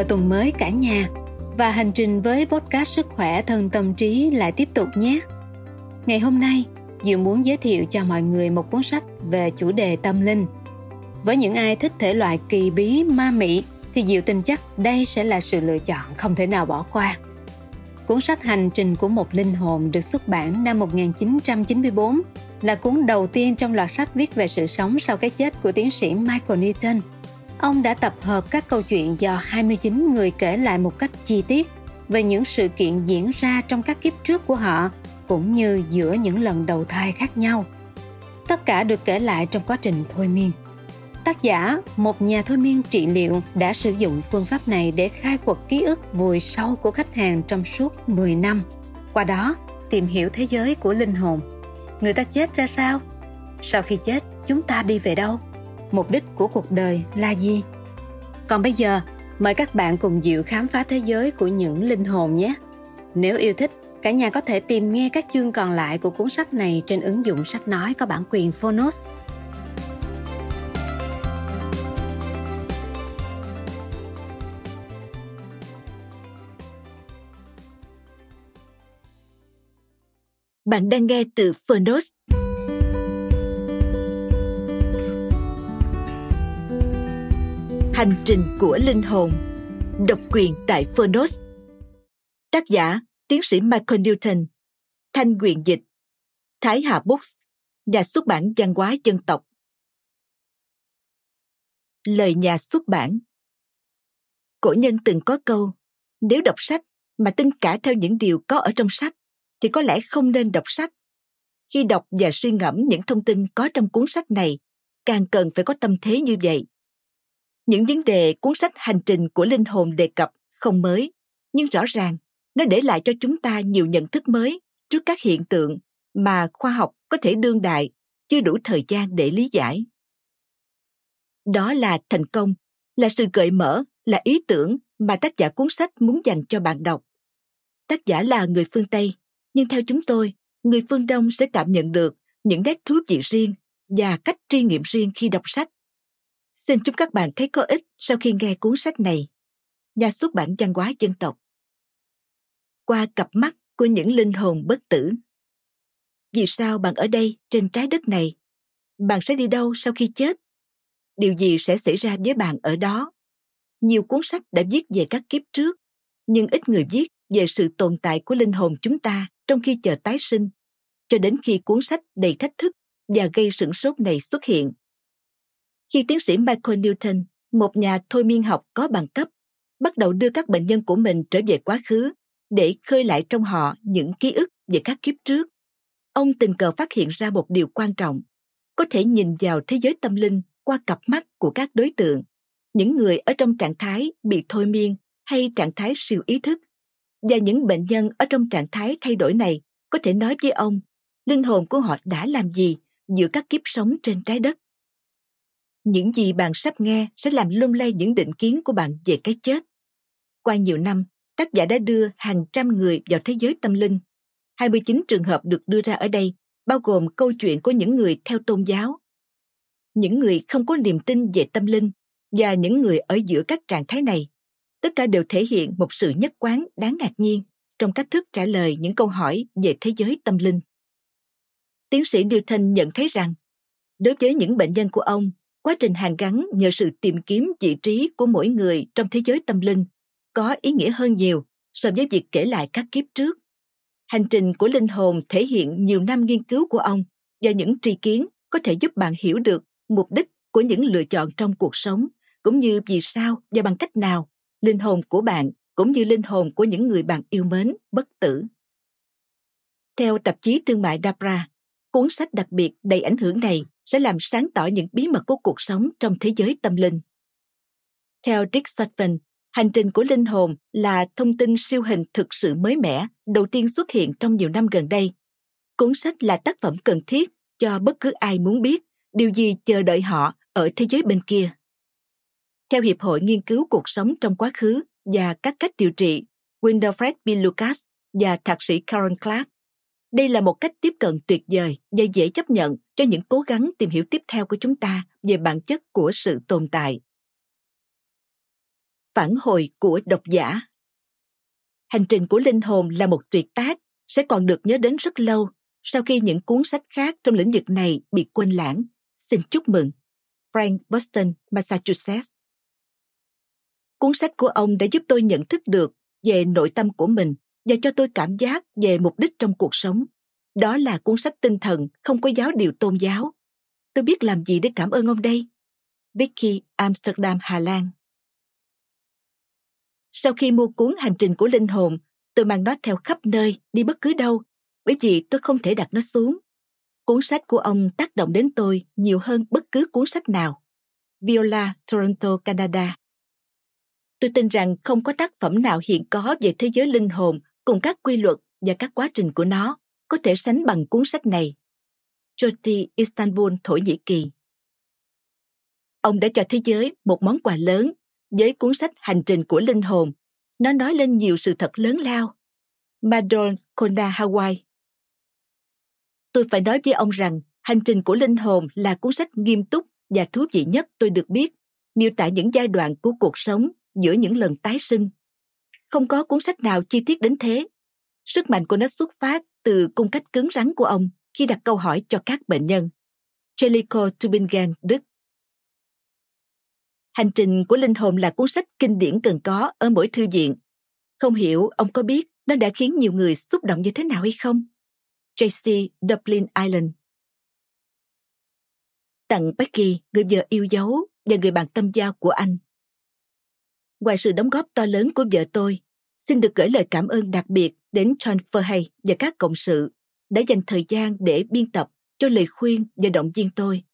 chào tuần mới cả nhà và hành trình với podcast sức khỏe thân tâm trí lại tiếp tục nhé. Ngày hôm nay, Diệu muốn giới thiệu cho mọi người một cuốn sách về chủ đề tâm linh. Với những ai thích thể loại kỳ bí ma mị thì Diệu tin chắc đây sẽ là sự lựa chọn không thể nào bỏ qua. Cuốn sách Hành trình của một linh hồn được xuất bản năm 1994 là cuốn đầu tiên trong loạt sách viết về sự sống sau cái chết của tiến sĩ Michael Newton. Ông đã tập hợp các câu chuyện do 29 người kể lại một cách chi tiết về những sự kiện diễn ra trong các kiếp trước của họ cũng như giữa những lần đầu thai khác nhau. Tất cả được kể lại trong quá trình thôi miên. Tác giả, một nhà thôi miên trị liệu đã sử dụng phương pháp này để khai quật ký ức vùi sâu của khách hàng trong suốt 10 năm. Qua đó, tìm hiểu thế giới của linh hồn. Người ta chết ra sao? Sau khi chết, chúng ta đi về đâu? Mục đích của cuộc đời là gì? Còn bây giờ, mời các bạn cùng Diệu khám phá thế giới của những linh hồn nhé. Nếu yêu thích, cả nhà có thể tìm nghe các chương còn lại của cuốn sách này trên ứng dụng sách nói có bản quyền Phonos Bạn đang nghe từ Phonos. Hành trình của linh hồn. Độc quyền tại Phonos. Tác giả Tiến sĩ Michael Newton. Thanh quyền dịch. Thái Hà Books. Nhà xuất bản văn hóa dân tộc. Lời nhà xuất bản. Cổ nhân từng có câu Nếu đọc sách mà tin cả theo những điều có ở trong sách thì có lẽ không nên đọc sách. Khi đọc và suy ngẫm những thông tin có trong cuốn sách này, càng cần phải có tâm thế như vậy. Những vấn đề cuốn sách Hành trình của linh hồn đề cập không mới, nhưng rõ ràng nó để lại cho chúng ta nhiều nhận thức mới trước các hiện tượng mà khoa học có thể đương đại chưa đủ thời gian để lý giải. Đó là thành công, là sự gợi mở, là ý tưởng mà tác giả cuốn sách muốn dành cho bạn đọc. Tác giả là người phương Tây, nhưng theo chúng tôi người phương đông sẽ cảm nhận được những nét thú vị riêng và cách tri nghiệm riêng khi đọc sách xin chúc các bạn thấy có ích sau khi nghe cuốn sách này. Nhà xuất bản văn hóa dân tộc. Qua cặp mắt của những linh hồn bất tử. Vì sao bạn ở đây trên trái đất này? Bạn sẽ đi đâu sau khi chết? Điều gì sẽ xảy ra với bạn ở đó? Nhiều cuốn sách đã viết về các kiếp trước nhưng ít người viết về sự tồn tại của linh hồn chúng ta trong khi chờ tái sinh, cho đến khi cuốn sách đầy thách thức và gây sửng sốt này xuất hiện. Khi tiến sĩ Michael Newton, một nhà thôi miên học có bằng cấp, bắt đầu đưa các bệnh nhân của mình trở về quá khứ để khơi lại trong họ những ký ức về các kiếp trước, ông tình cờ phát hiện ra một điều quan trọng, có thể nhìn vào thế giới tâm linh qua cặp mắt của các đối tượng, những người ở trong trạng thái bị thôi miên hay trạng thái siêu ý thức và những bệnh nhân ở trong trạng thái thay đổi này có thể nói với ông linh hồn của họ đã làm gì giữa các kiếp sống trên trái đất những gì bạn sắp nghe sẽ làm lung lay những định kiến của bạn về cái chết. Qua nhiều năm tác giả đã đưa hàng trăm người vào thế giới tâm linh. 29 trường hợp được đưa ra ở đây bao gồm câu chuyện của những người theo tôn giáo. Những người không có niềm tin về tâm linh và những người ở giữa các trạng thái này tất cả đều thể hiện một sự nhất quán đáng ngạc nhiên trong cách thức trả lời những câu hỏi về thế giới tâm linh. Tiến sĩ Newton nhận thấy rằng, đối với những bệnh nhân của ông, quá trình hàn gắn nhờ sự tìm kiếm vị trí của mỗi người trong thế giới tâm linh có ý nghĩa hơn nhiều so với việc kể lại các kiếp trước. Hành trình của linh hồn thể hiện nhiều năm nghiên cứu của ông và những tri kiến có thể giúp bạn hiểu được mục đích của những lựa chọn trong cuộc sống cũng như vì sao và bằng cách nào linh hồn của bạn cũng như linh hồn của những người bạn yêu mến bất tử. Theo tạp chí thương mại Dabra, cuốn sách đặc biệt đầy ảnh hưởng này sẽ làm sáng tỏ những bí mật của cuộc sống trong thế giới tâm linh. Theo Dick Sutphin, hành trình của linh hồn là thông tin siêu hình thực sự mới mẻ đầu tiên xuất hiện trong nhiều năm gần đây. Cuốn sách là tác phẩm cần thiết cho bất cứ ai muốn biết điều gì chờ đợi họ ở thế giới bên kia. Theo Hiệp hội Nghiên cứu Cuộc sống trong quá khứ và các cách điều trị, Winderfred B. Lucas và thạc sĩ Karen Clark, đây là một cách tiếp cận tuyệt vời và dễ chấp nhận cho những cố gắng tìm hiểu tiếp theo của chúng ta về bản chất của sự tồn tại. phản hồi của độc giả. Hành trình của linh hồn là một tuyệt tác, sẽ còn được nhớ đến rất lâu sau khi những cuốn sách khác trong lĩnh vực này bị quên lãng. Xin chúc mừng, frank boston, massachusetts. Cuốn sách của ông đã giúp tôi nhận thức được về nội tâm của mình và cho tôi cảm giác về mục đích trong cuộc sống. Đó là cuốn sách tinh thần, không có giáo điều tôn giáo. Tôi biết làm gì để cảm ơn ông đây. Vicky, amsterdam, hà lan. Sau khi mua cuốn hành trình của linh hồn, tôi mang nó theo khắp nơi, đi bất cứ đâu, bởi vì tôi không thể đặt nó xuống. Cuốn sách của ông tác động đến tôi nhiều hơn bất cứ cuốn sách nào. Viola, toronto, canada. Tôi tin rằng không có tác phẩm nào hiện có về thế giới linh hồn cùng các quy luật và các quá trình của nó có thể sánh bằng cuốn sách này. Jyoti Istanbul, Thổ Nhĩ Kỳ. Ông đã cho thế giới một món quà lớn với cuốn sách Hành trình của linh hồn. Nó nói lên nhiều sự thật lớn lao. Madol Kona Hawaii. Tôi phải nói với ông rằng Hành trình của linh hồn là cuốn sách nghiêm túc và thú vị nhất tôi được biết, miêu tả những giai đoạn của cuộc sống giữa những lần tái sinh. Không có cuốn sách nào chi tiết đến thế. Sức mạnh của nó xuất phát từ cung cách cứng rắn của ông khi đặt câu hỏi cho các bệnh nhân. jellico Tübingen, Đức Hành trình của linh hồn là cuốn sách kinh điển cần có ở mỗi thư viện. Không hiểu ông có biết nó đã khiến nhiều người xúc động như thế nào hay không? JC Dublin Island Tặng Becky, người vợ yêu dấu và người bạn tâm giao của anh. Ngoài sự đóng góp to lớn của vợ tôi, xin được gửi lời cảm ơn đặc biệt đến John Fahey và các cộng sự đã dành thời gian để biên tập cho lời khuyên và động viên tôi.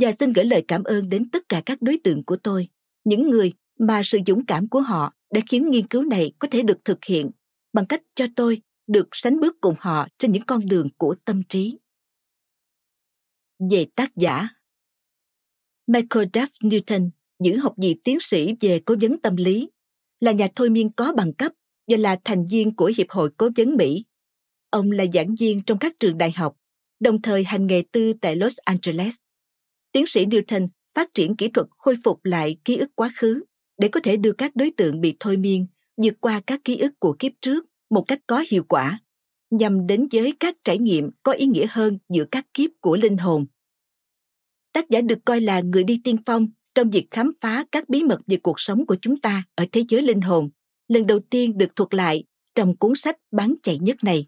Và xin gửi lời cảm ơn đến tất cả các đối tượng của tôi, những người mà sự dũng cảm của họ đã khiến nghiên cứu này có thể được thực hiện bằng cách cho tôi được sánh bước cùng họ trên những con đường của tâm trí. Về tác giả Michael Duff Newton giữ học vị tiến sĩ về cố vấn tâm lý, là nhà thôi miên có bằng cấp và là thành viên của Hiệp hội Cố vấn Mỹ. Ông là giảng viên trong các trường đại học, đồng thời hành nghề tư tại Los Angeles. Tiến sĩ Newton phát triển kỹ thuật khôi phục lại ký ức quá khứ để có thể đưa các đối tượng bị thôi miên vượt qua các ký ức của kiếp trước một cách có hiệu quả, nhằm đến với các trải nghiệm có ý nghĩa hơn giữa các kiếp của linh hồn. Tác giả được coi là người đi tiên phong trong việc khám phá các bí mật về cuộc sống của chúng ta ở thế giới linh hồn lần đầu tiên được thuật lại trong cuốn sách bán chạy nhất này.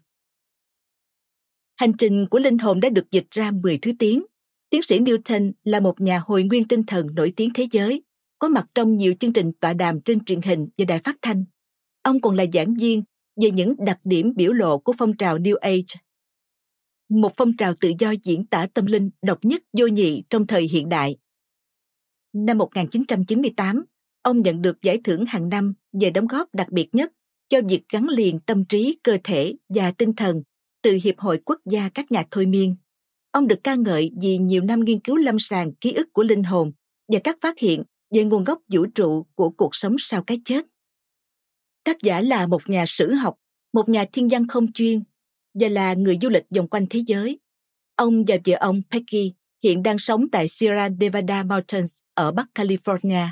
Hành trình của linh hồn đã được dịch ra 10 thứ tiếng. Tiến sĩ Newton là một nhà hồi nguyên tinh thần nổi tiếng thế giới, có mặt trong nhiều chương trình tọa đàm trên truyền hình và đài phát thanh. Ông còn là giảng viên về những đặc điểm biểu lộ của phong trào New Age. Một phong trào tự do diễn tả tâm linh độc nhất vô nhị trong thời hiện đại. Năm 1998, ông nhận được giải thưởng hàng năm về đóng góp đặc biệt nhất cho việc gắn liền tâm trí, cơ thể và tinh thần từ Hiệp hội Quốc gia các nhà thôi miên. Ông được ca ngợi vì nhiều năm nghiên cứu lâm sàng ký ức của linh hồn và các phát hiện về nguồn gốc vũ trụ của cuộc sống sau cái chết. Tác giả là một nhà sử học, một nhà thiên văn không chuyên và là người du lịch vòng quanh thế giới. Ông và vợ ông Peggy hiện đang sống tại Sierra Nevada Mountains ở Bắc California.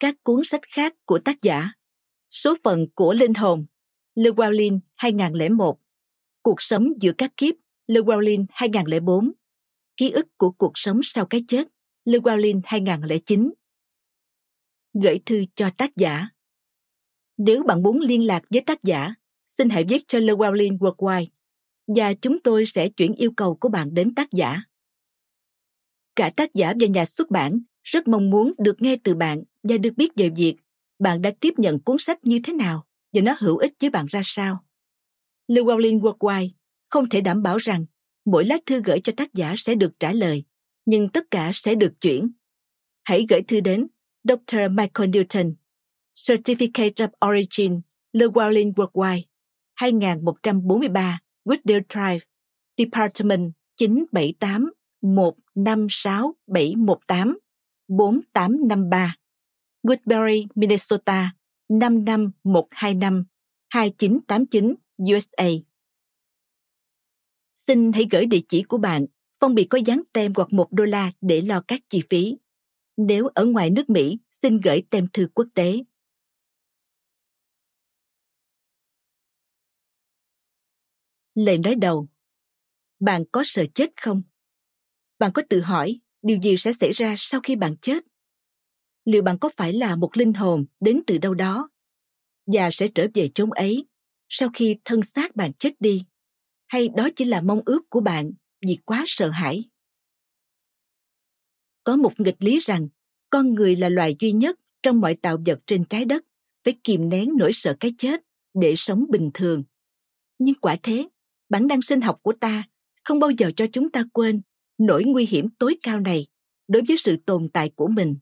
Các cuốn sách khác của tác giả. Số phận của linh hồn, Llewellyn 2001, Cuộc sống giữa các kiếp, Llewellyn 2004, Ký ức của cuộc sống sau cái chết, Llewellyn 2009. Gửi thư cho tác giả. Nếu bạn muốn liên lạc với tác giả, xin hãy viết cho Llewellyn Worldwide và chúng tôi sẽ chuyển yêu cầu của bạn đến tác giả. Cả tác giả và nhà xuất bản rất mong muốn được nghe từ bạn và được biết về việc bạn đã tiếp nhận cuốn sách như thế nào và nó hữu ích với bạn ra sao. Llewellyn Worldwide không thể đảm bảo rằng mỗi lá thư gửi cho tác giả sẽ được trả lời, nhưng tất cả sẽ được chuyển. Hãy gửi thư đến Dr. Michael Newton, Certificate of Origin, Llewellyn Worldwide, 2143 Wooddale Drive, Department 978 156 718 4853 Woodbury, Minnesota 55125 2989 USA. Xin hãy gửi địa chỉ của bạn, phong bì có dán tem hoặc một đô la để lo các chi phí. Nếu ở ngoài nước Mỹ, xin gửi tem thư quốc tế. Lời nói đầu Bạn có sợ chết không? Bạn có tự hỏi điều gì sẽ xảy ra sau khi bạn chết? Liệu bạn có phải là một linh hồn đến từ đâu đó và sẽ trở về chốn ấy sau khi thân xác bạn chết đi? Hay đó chỉ là mong ước của bạn vì quá sợ hãi? Có một nghịch lý rằng con người là loài duy nhất trong mọi tạo vật trên trái đất phải kìm nén nỗi sợ cái chết để sống bình thường. Nhưng quả thế, bản năng sinh học của ta không bao giờ cho chúng ta quên nỗi nguy hiểm tối cao này đối với sự tồn tại của mình.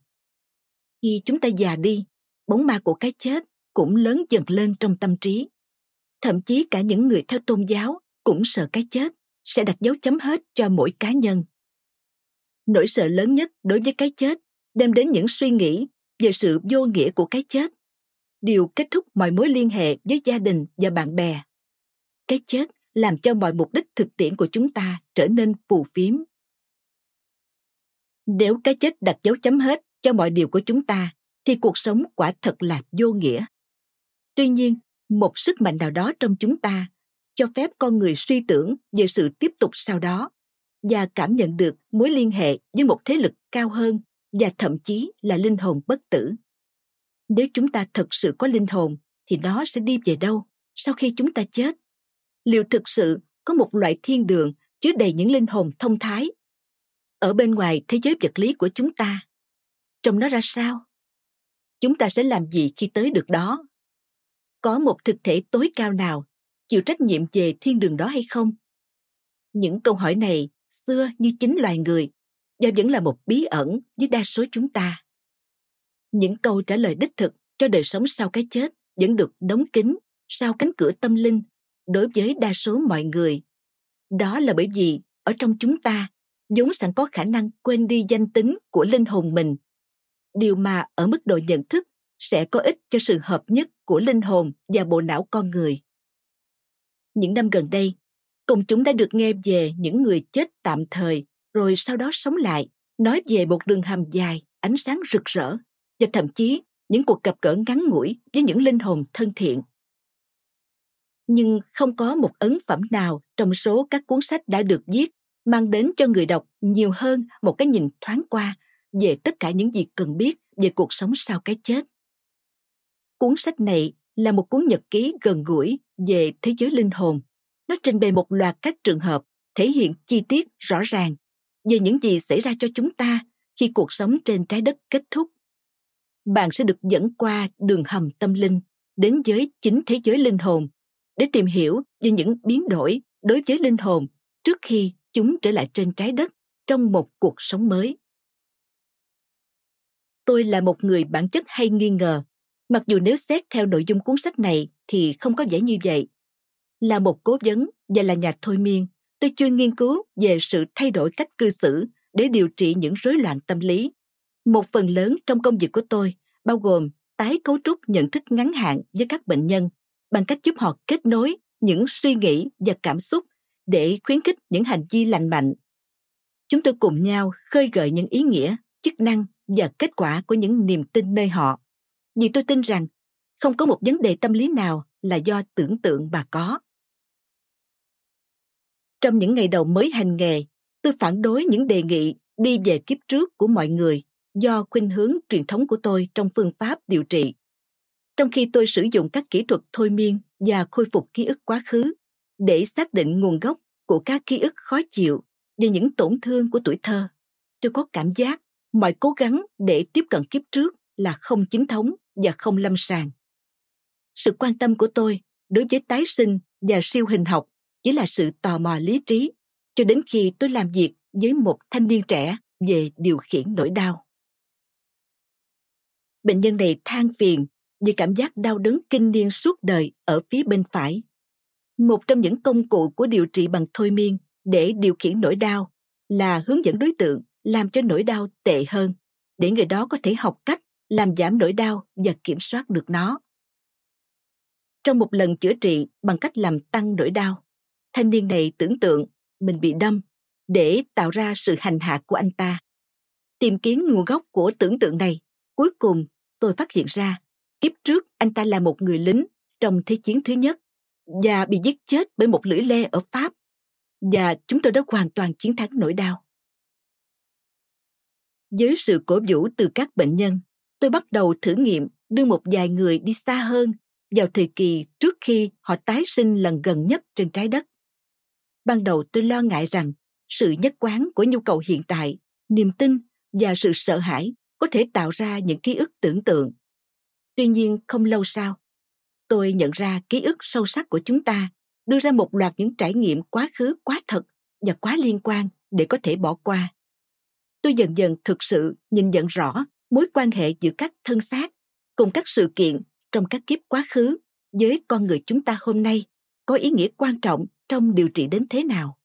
Khi chúng ta già đi, bóng ma của cái chết cũng lớn dần lên trong tâm trí. Thậm chí cả những người theo tôn giáo cũng sợ cái chết sẽ đặt dấu chấm hết cho mỗi cá nhân. Nỗi sợ lớn nhất đối với cái chết đem đến những suy nghĩ về sự vô nghĩa của cái chết điều kết thúc mọi mối liên hệ với gia đình và bạn bè cái chết làm cho mọi mục đích thực tiễn của chúng ta trở nên phù phiếm nếu cái chết đặt dấu chấm hết cho mọi điều của chúng ta, thì cuộc sống quả thật là vô nghĩa tuy nhiên, một sức mạnh nào đó trong chúng ta cho phép con người suy tưởng về sự tiếp tục sau đó và cảm nhận được mối liên hệ với một thế lực cao hơn và thậm chí là linh hồn bất tử. Nếu chúng ta thật sự có linh hồn, thì nó sẽ đi về đâu sau khi chúng ta chết? Liệu thực sự có một loại thiên đường chứa đầy những linh hồn thông thái ở bên ngoài thế giới vật lý của chúng ta? Trông nó ra sao? Chúng ta sẽ làm gì khi tới được đó? Có một thực thể tối cao nào chịu trách nhiệm về thiên đường đó hay không? Những câu hỏi này xưa như chính loài người và vẫn là một bí ẩn với đa số chúng ta. Những câu trả lời đích thực cho đời sống sau cái chết vẫn được đóng kín sau cánh cửa tâm linh đối với đa số mọi người. Đó là bởi vì ở trong chúng ta vốn sẵn có khả năng quên đi danh tính của linh hồn mình. Điều mà ở mức độ nhận thức sẽ có ích cho sự hợp nhất của linh hồn và bộ não con người. Những năm gần đây, công chúng đã được nghe về những người chết tạm thời rồi sau đó sống lại, nói về một đường hầm dài, ánh sáng rực rỡ, và thậm chí những cuộc gặp gỡ ngắn ngủi với những linh hồn thân thiện. Nhưng không có một ấn phẩm nào trong số các cuốn sách đã được viết mang đến cho người đọc nhiều hơn một cái nhìn thoáng qua về tất cả những gì cần biết về cuộc sống sau cái chết. Cuốn sách này là một cuốn nhật ký gần gũi về thế giới linh hồn. Nó trình bày một loạt các trường hợp thể hiện chi tiết rõ ràng về những gì xảy ra cho chúng ta khi cuộc sống trên trái đất kết thúc bạn sẽ được dẫn qua đường hầm tâm linh đến với chính thế giới linh hồn để tìm hiểu về những biến đổi đối với linh hồn trước khi chúng trở lại trên trái đất trong một cuộc sống mới tôi là một người bản chất hay nghi ngờ, mặc dù nếu xét theo nội dung cuốn sách này thì không có vẻ như vậy là một cố vấn và là nhà thôi miên, tôi chuyên nghiên cứu về sự thay đổi cách cư xử để điều trị những rối loạn tâm lý. Một phần lớn trong công việc của tôi bao gồm tái cấu trúc nhận thức ngắn hạn với các bệnh nhân bằng cách giúp họ kết nối những suy nghĩ và cảm xúc để khuyến khích những hành vi lành mạnh. Chúng tôi cùng nhau khơi gợi những ý nghĩa, chức năng và kết quả của những niềm tin nơi họ. Vì tôi tin rằng không có một vấn đề tâm lý nào là do tưởng tượng mà có. Trong những ngày đầu mới hành nghề, tôi phản đối những đề nghị đi về kiếp trước của mọi người do khuynh hướng truyền thống của tôi trong phương pháp điều trị. Trong khi tôi sử dụng các kỹ thuật thôi miên và khôi phục ký ức quá khứ để xác định nguồn gốc của các ký ức khó chịu và những tổn thương của tuổi thơ, tôi có cảm giác mọi cố gắng để tiếp cận kiếp trước là không chính thống và không lâm sàng. Sự quan tâm của tôi đối với tái sinh và siêu hình học chỉ là sự tò mò lý trí cho đến khi tôi làm việc với một thanh niên trẻ về điều khiển nỗi đau. Bệnh nhân này than phiền vì cảm giác đau đớn kinh niên suốt đời ở phía bên phải. Một trong những công cụ của điều trị bằng thôi miên để điều khiển nỗi đau là hướng dẫn đối tượng làm cho nỗi đau tệ hơn để người đó có thể học cách làm giảm nỗi đau và kiểm soát được nó. Trong một lần chữa trị bằng cách làm tăng nỗi đau, thanh niên này tưởng tượng mình bị đâm để tạo ra sự hành hạ của anh ta. Tìm kiếm nguồn gốc của tưởng tượng này, Cuối cùng, tôi phát hiện ra, kiếp trước anh ta là một người lính trong Thế chiến thứ nhất và bị giết chết bởi một lưỡi lê ở Pháp. Và chúng tôi đã hoàn toàn chiến thắng nỗi đau. Với sự cổ vũ từ các bệnh nhân, tôi bắt đầu thử nghiệm đưa một vài người đi xa hơn vào thời kỳ trước khi họ tái sinh lần gần nhất trên trái đất. Ban đầu tôi lo ngại rằng sự nhất quán của nhu cầu hiện tại, niềm tin và sự sợ hãi có thể tạo ra những ký ức tưởng tượng. Tuy nhiên không lâu sau, tôi nhận ra ký ức sâu sắc của chúng ta đưa ra một loạt những trải nghiệm quá khứ quá thật và quá liên quan để có thể bỏ qua. Tôi dần dần thực sự nhìn nhận rõ mối quan hệ giữa các thân xác cùng các sự kiện trong các kiếp quá khứ với con người chúng ta hôm nay có ý nghĩa quan trọng trong điều trị đến thế nào.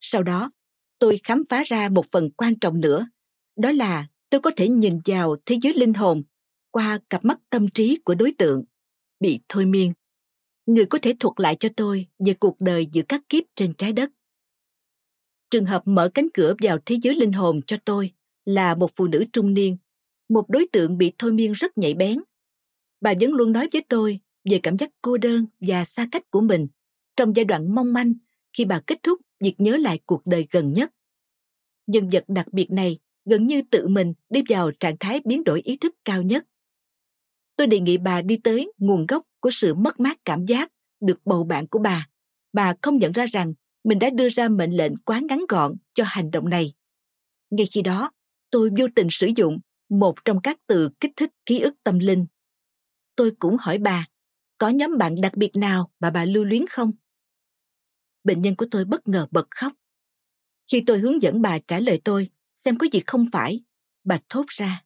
Sau đó, tôi khám phá ra một phần quan trọng nữa, đó là tôi có thể nhìn vào thế giới linh hồn qua cặp mắt tâm trí của đối tượng bị thôi miên. Người có thể thuật lại cho tôi về cuộc đời giữa các kiếp trên trái đất. Trường hợp mở cánh cửa vào thế giới linh hồn cho tôi là một phụ nữ trung niên, một đối tượng bị thôi miên rất nhạy bén. Bà vẫn luôn nói với tôi về cảm giác cô đơn và xa cách của mình trong giai đoạn mong manh khi bà kết thúc việc nhớ lại cuộc đời gần nhất. Nhân vật đặc biệt này gần như tự mình đi vào trạng thái biến đổi ý thức cao nhất. Tôi đề nghị bà đi tới nguồn gốc của sự mất mát cảm giác được bầu bạn của bà. Bà không nhận ra rằng mình đã đưa ra mệnh lệnh quá ngắn gọn cho hành động này. Ngay khi đó, tôi vô tình sử dụng một trong các từ kích thích ký ức tâm linh. Tôi cũng hỏi bà, có nhóm bạn đặc biệt nào mà bà lưu luyến không? Bệnh nhân của tôi bất ngờ bật khóc. Khi tôi hướng dẫn bà trả lời tôi, xem có gì không phải, bà thốt ra.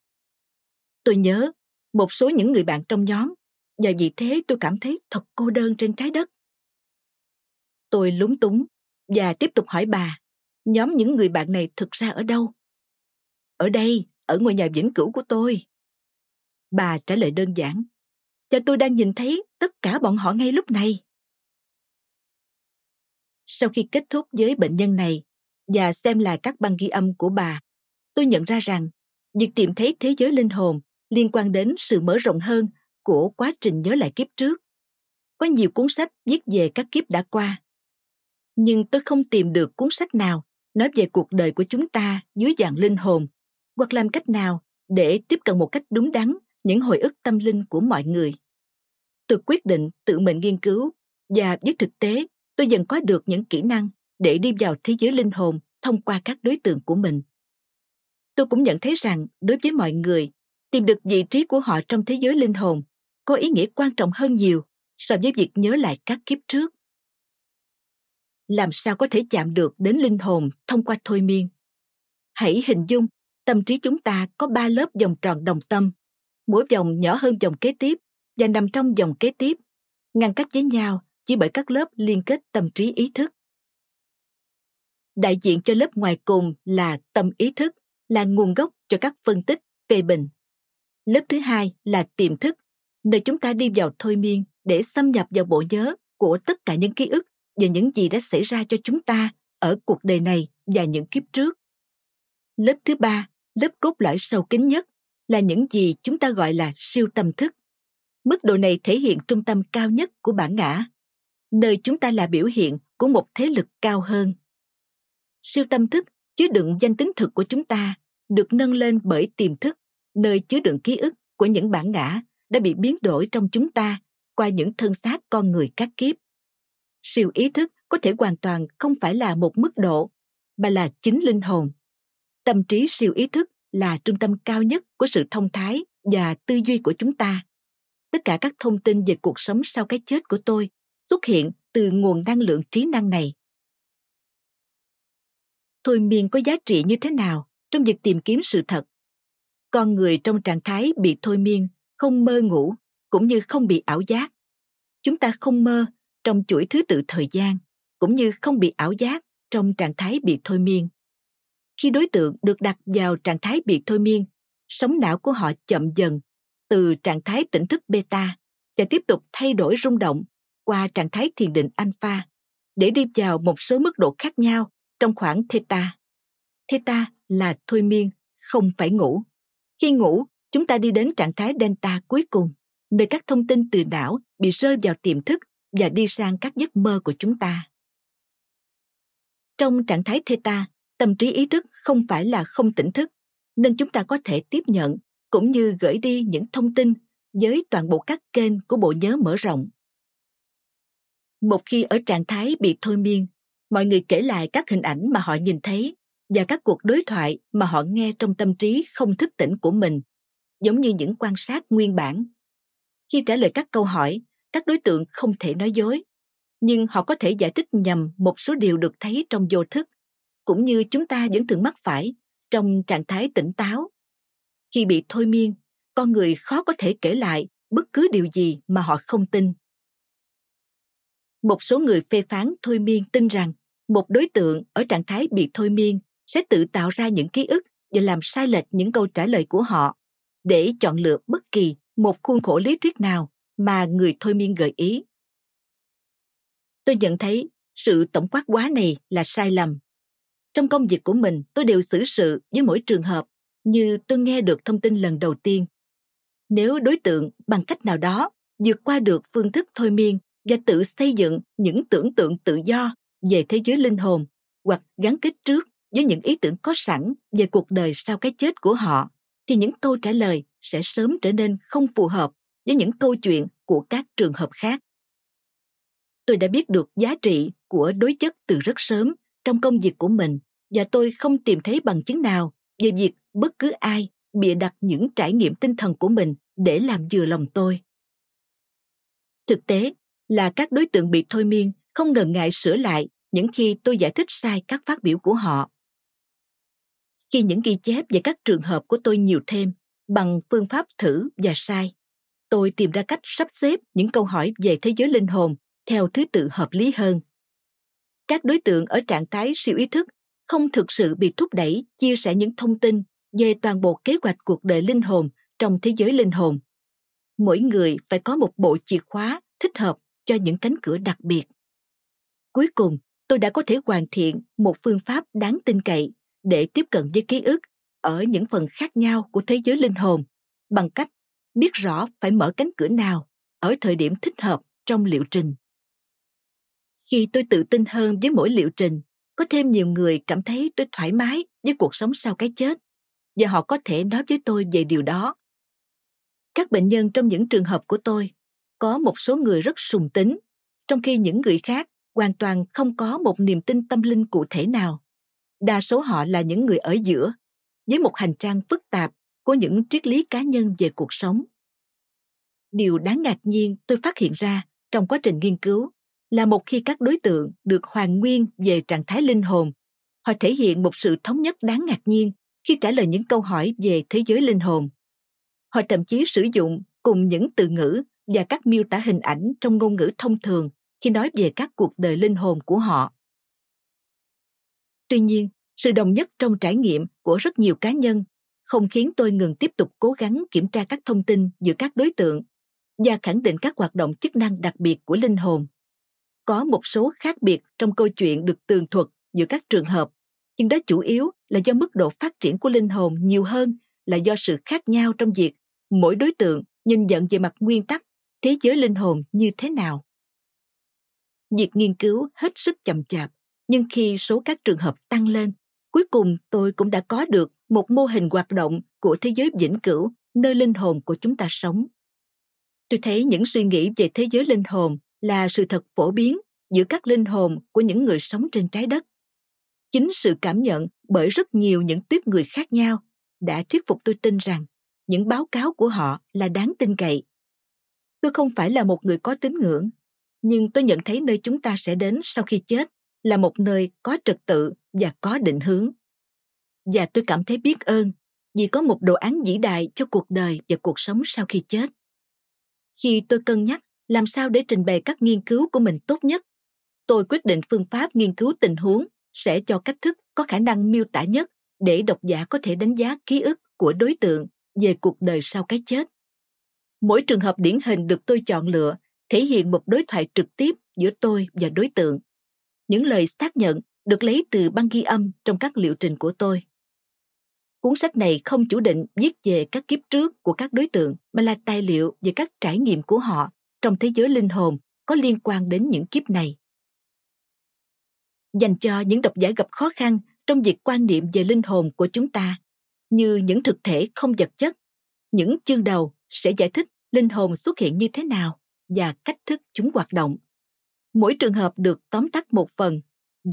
Tôi nhớ một số những người bạn trong nhóm, và vì thế tôi cảm thấy thật cô đơn trên trái đất. Tôi lúng túng và tiếp tục hỏi bà, nhóm những người bạn này thực ra ở đâu? Ở đây, ở ngôi nhà vĩnh cửu của tôi. Bà trả lời đơn giản, cho tôi đang nhìn thấy tất cả bọn họ ngay lúc này. Sau khi kết thúc với bệnh nhân này và xem lại các băng ghi âm của bà, tôi nhận ra rằng việc tìm thấy thế giới linh hồn liên quan đến sự mở rộng hơn của quá trình nhớ lại kiếp trước. Có nhiều cuốn sách viết về các kiếp đã qua. Nhưng tôi không tìm được cuốn sách nào nói về cuộc đời của chúng ta dưới dạng linh hồn hoặc làm cách nào để tiếp cận một cách đúng đắn những hồi ức tâm linh của mọi người. Tôi quyết định tự mình nghiên cứu và với thực tế tôi dần có được những kỹ năng để đi vào thế giới linh hồn thông qua các đối tượng của mình. Tôi cũng nhận thấy rằng đối với mọi người, tìm được vị trí của họ trong thế giới linh hồn có ý nghĩa quan trọng hơn nhiều so với việc nhớ lại các kiếp trước. Làm sao có thể chạm được đến linh hồn thông qua thôi miên? Hãy hình dung tâm trí chúng ta có ba lớp vòng tròn đồng tâm, mỗi vòng nhỏ hơn vòng kế tiếp và nằm trong vòng kế tiếp, ngăn cách với nhau chỉ bởi các lớp liên kết tâm trí ý thức. Đại diện cho lớp ngoài cùng là tâm ý thức, là nguồn gốc cho các phân tích, phê bình. Lớp thứ hai là tiềm thức, nơi chúng ta đi vào thôi miên để xâm nhập vào bộ nhớ của tất cả những ký ức về những gì đã xảy ra cho chúng ta ở cuộc đời này và những kiếp trước. Lớp thứ ba, lớp cốt lõi sâu kín nhất, là những gì chúng ta gọi là siêu tâm thức. Mức độ này thể hiện trung tâm cao nhất của bản ngã, nơi chúng ta là biểu hiện của một thế lực cao hơn. Siêu tâm thức chứa đựng danh tính thực của chúng ta được nâng lên bởi tiềm thức, nơi chứa đựng ký ức của những bản ngã đã bị biến đổi trong chúng ta qua những thân xác con người các kiếp. Siêu ý thức có thể hoàn toàn không phải là một mức độ, mà là chính linh hồn. Tâm trí siêu ý thức là trung tâm cao nhất của sự thông thái và tư duy của chúng ta. Tất cả các thông tin về cuộc sống sau cái chết của tôi xuất hiện từ nguồn năng lượng trí năng này. Thôi miên có giá trị như thế nào trong việc tìm kiếm sự thật? Con người trong trạng thái bị thôi miên không mơ ngủ cũng như không bị ảo giác. Chúng ta không mơ trong chuỗi thứ tự thời gian cũng như không bị ảo giác trong trạng thái bị thôi miên. Khi đối tượng được đặt vào trạng thái bị thôi miên, sóng não của họ chậm dần từ trạng thái tỉnh thức beta và tiếp tục thay đổi rung động qua trạng thái thiền định alpha để đi vào một số mức độ khác nhau trong khoảng theta. Theta là thôi miên, không phải ngủ. Khi ngủ, chúng ta đi đến trạng thái delta cuối cùng, nơi các thông tin từ não bị rơi vào tiềm thức và đi sang các giấc mơ của chúng ta. Trong trạng thái theta, tâm trí ý thức không phải là không tỉnh thức, nên chúng ta có thể tiếp nhận cũng như gửi đi những thông tin với toàn bộ các kênh của bộ nhớ mở rộng. Một khi ở trạng thái bị thôi miên, mọi người kể lại các hình ảnh mà họ nhìn thấy và các cuộc đối thoại mà họ nghe trong tâm trí không thức tỉnh của mình, giống như những quan sát nguyên bản. Khi trả lời các câu hỏi, các đối tượng không thể nói dối, nhưng họ có thể giải thích nhầm một số điều được thấy trong vô thức, cũng như chúng ta vẫn thường mắc phải trong trạng thái tỉnh táo. Khi bị thôi miên, con người khó có thể kể lại bất cứ điều gì mà họ không tin. Một số người phê phán thôi miên tin rằng một đối tượng ở trạng thái bị thôi miên sẽ tự tạo ra những ký ức và làm sai lệch những câu trả lời của họ để chọn lựa bất kỳ một khuôn khổ lý thuyết nào mà người thôi miên gợi ý. Tôi nhận thấy sự tổng quát quá này là sai lầm. Trong công việc của mình, tôi đều xử sự với mỗi trường hợp như tôi nghe được thông tin lần đầu tiên. Nếu đối tượng bằng cách nào đó vượt qua được phương thức thôi miên và tự xây dựng những tưởng tượng tự do về thế giới linh hồn hoặc gắn kết trước với những ý tưởng có sẵn về cuộc đời sau cái chết của họ, thì những câu trả lời sẽ sớm trở nên không phù hợp với những câu chuyện của các trường hợp khác. Tôi đã biết được giá trị của đối chất từ rất sớm trong công việc của mình, và tôi không tìm thấy bằng chứng nào về việc bất cứ ai bịa đặt những trải nghiệm tinh thần của mình để làm vừa lòng tôi. Thực tế là các đối tượng bị thôi miên không ngần ngại sửa lại những khi tôi giải thích sai các phát biểu của họ khi những ghi chép về các trường hợp của tôi nhiều thêm bằng phương pháp thử và sai. Tôi tìm ra cách sắp xếp những câu hỏi về thế giới linh hồn theo thứ tự hợp lý hơn. Các đối tượng ở trạng thái siêu ý thức không thực sự bị thúc đẩy chia sẻ những thông tin về toàn bộ kế hoạch cuộc đời linh hồn trong thế giới linh hồn. Mỗi người phải có một bộ chìa khóa thích hợp cho những cánh cửa đặc biệt. Cuối cùng, tôi đã có thể hoàn thiện một phương pháp đáng tin cậy để tiếp cận với ký ức ở những phần khác nhau của thế giới linh hồn bằng cách biết rõ phải mở cánh cửa nào ở thời điểm thích hợp trong liệu trình. Khi tôi tự tin hơn với mỗi liệu trình, có thêm nhiều người cảm thấy tôi thoải mái với cuộc sống sau cái chết và họ có thể nói với tôi về điều đó. Các bệnh nhân trong những trường hợp của tôi có một số người rất sùng tính, trong khi những người khác hoàn toàn không có một niềm tin tâm linh cụ thể nào đa số họ là những người ở giữa, với một hành trang phức tạp của những triết lý cá nhân về cuộc sống. Điều đáng ngạc nhiên tôi phát hiện ra trong quá trình nghiên cứu là một khi các đối tượng được hoàn nguyên về trạng thái linh hồn, họ thể hiện một sự thống nhất đáng ngạc nhiên khi trả lời những câu hỏi về thế giới linh hồn. Họ thậm chí sử dụng cùng những từ ngữ và các miêu tả hình ảnh trong ngôn ngữ thông thường khi nói về các cuộc đời linh hồn của họ tuy nhiên, sự đồng nhất trong trải nghiệm của rất nhiều cá nhân không khiến tôi ngừng tiếp tục cố gắng kiểm tra các thông tin giữa các đối tượng và khẳng định các hoạt động chức năng đặc biệt của linh hồn. Có một số khác biệt trong câu chuyện được tường thuật giữa các trường hợp, nhưng đó chủ yếu là do mức độ phát triển của linh hồn nhiều hơn là do sự khác nhau trong việc mỗi đối tượng nhìn nhận về mặt nguyên tắc, thế giới linh hồn như thế nào. Việc nghiên cứu hết sức chậm chạp nhưng khi số các trường hợp tăng lên, cuối cùng tôi cũng đã có được một mô hình hoạt động của thế giới vĩnh cửu, nơi linh hồn của chúng ta sống. Tôi thấy những suy nghĩ về thế giới linh hồn là sự thật phổ biến giữa các linh hồn của những người sống trên trái đất. Chính sự cảm nhận bởi rất nhiều những tuyếp người khác nhau đã thuyết phục tôi tin rằng những báo cáo của họ là đáng tin cậy. Tôi không phải là một người có tín ngưỡng, nhưng tôi nhận thấy nơi chúng ta sẽ đến sau khi chết là một nơi có trật tự và có định hướng. Và tôi cảm thấy biết ơn vì có một đồ án vĩ đại cho cuộc đời và cuộc sống sau khi chết. Khi tôi cân nhắc làm sao để trình bày các nghiên cứu của mình tốt nhất, tôi quyết định phương pháp nghiên cứu tình huống sẽ cho cách thức có khả năng miêu tả nhất để độc giả có thể đánh giá ký ức của đối tượng về cuộc đời sau cái chết. Mỗi trường hợp điển hình được tôi chọn lựa thể hiện một đối thoại trực tiếp giữa tôi và đối tượng những lời xác nhận được lấy từ băng ghi âm trong các liệu trình của tôi Cuốn sách này không chủ định viết về các kiếp trước của các đối tượng mà là tài liệu về các trải nghiệm của họ trong thế giới linh hồn có liên quan đến những kiếp này. Dành cho những độc giả gặp khó khăn trong việc quan niệm về linh hồn của chúng ta, như những thực thể không vật chất, những chương đầu sẽ giải thích linh hồn xuất hiện như thế nào và cách thức chúng hoạt động. Mỗi trường hợp được tóm tắt một phần,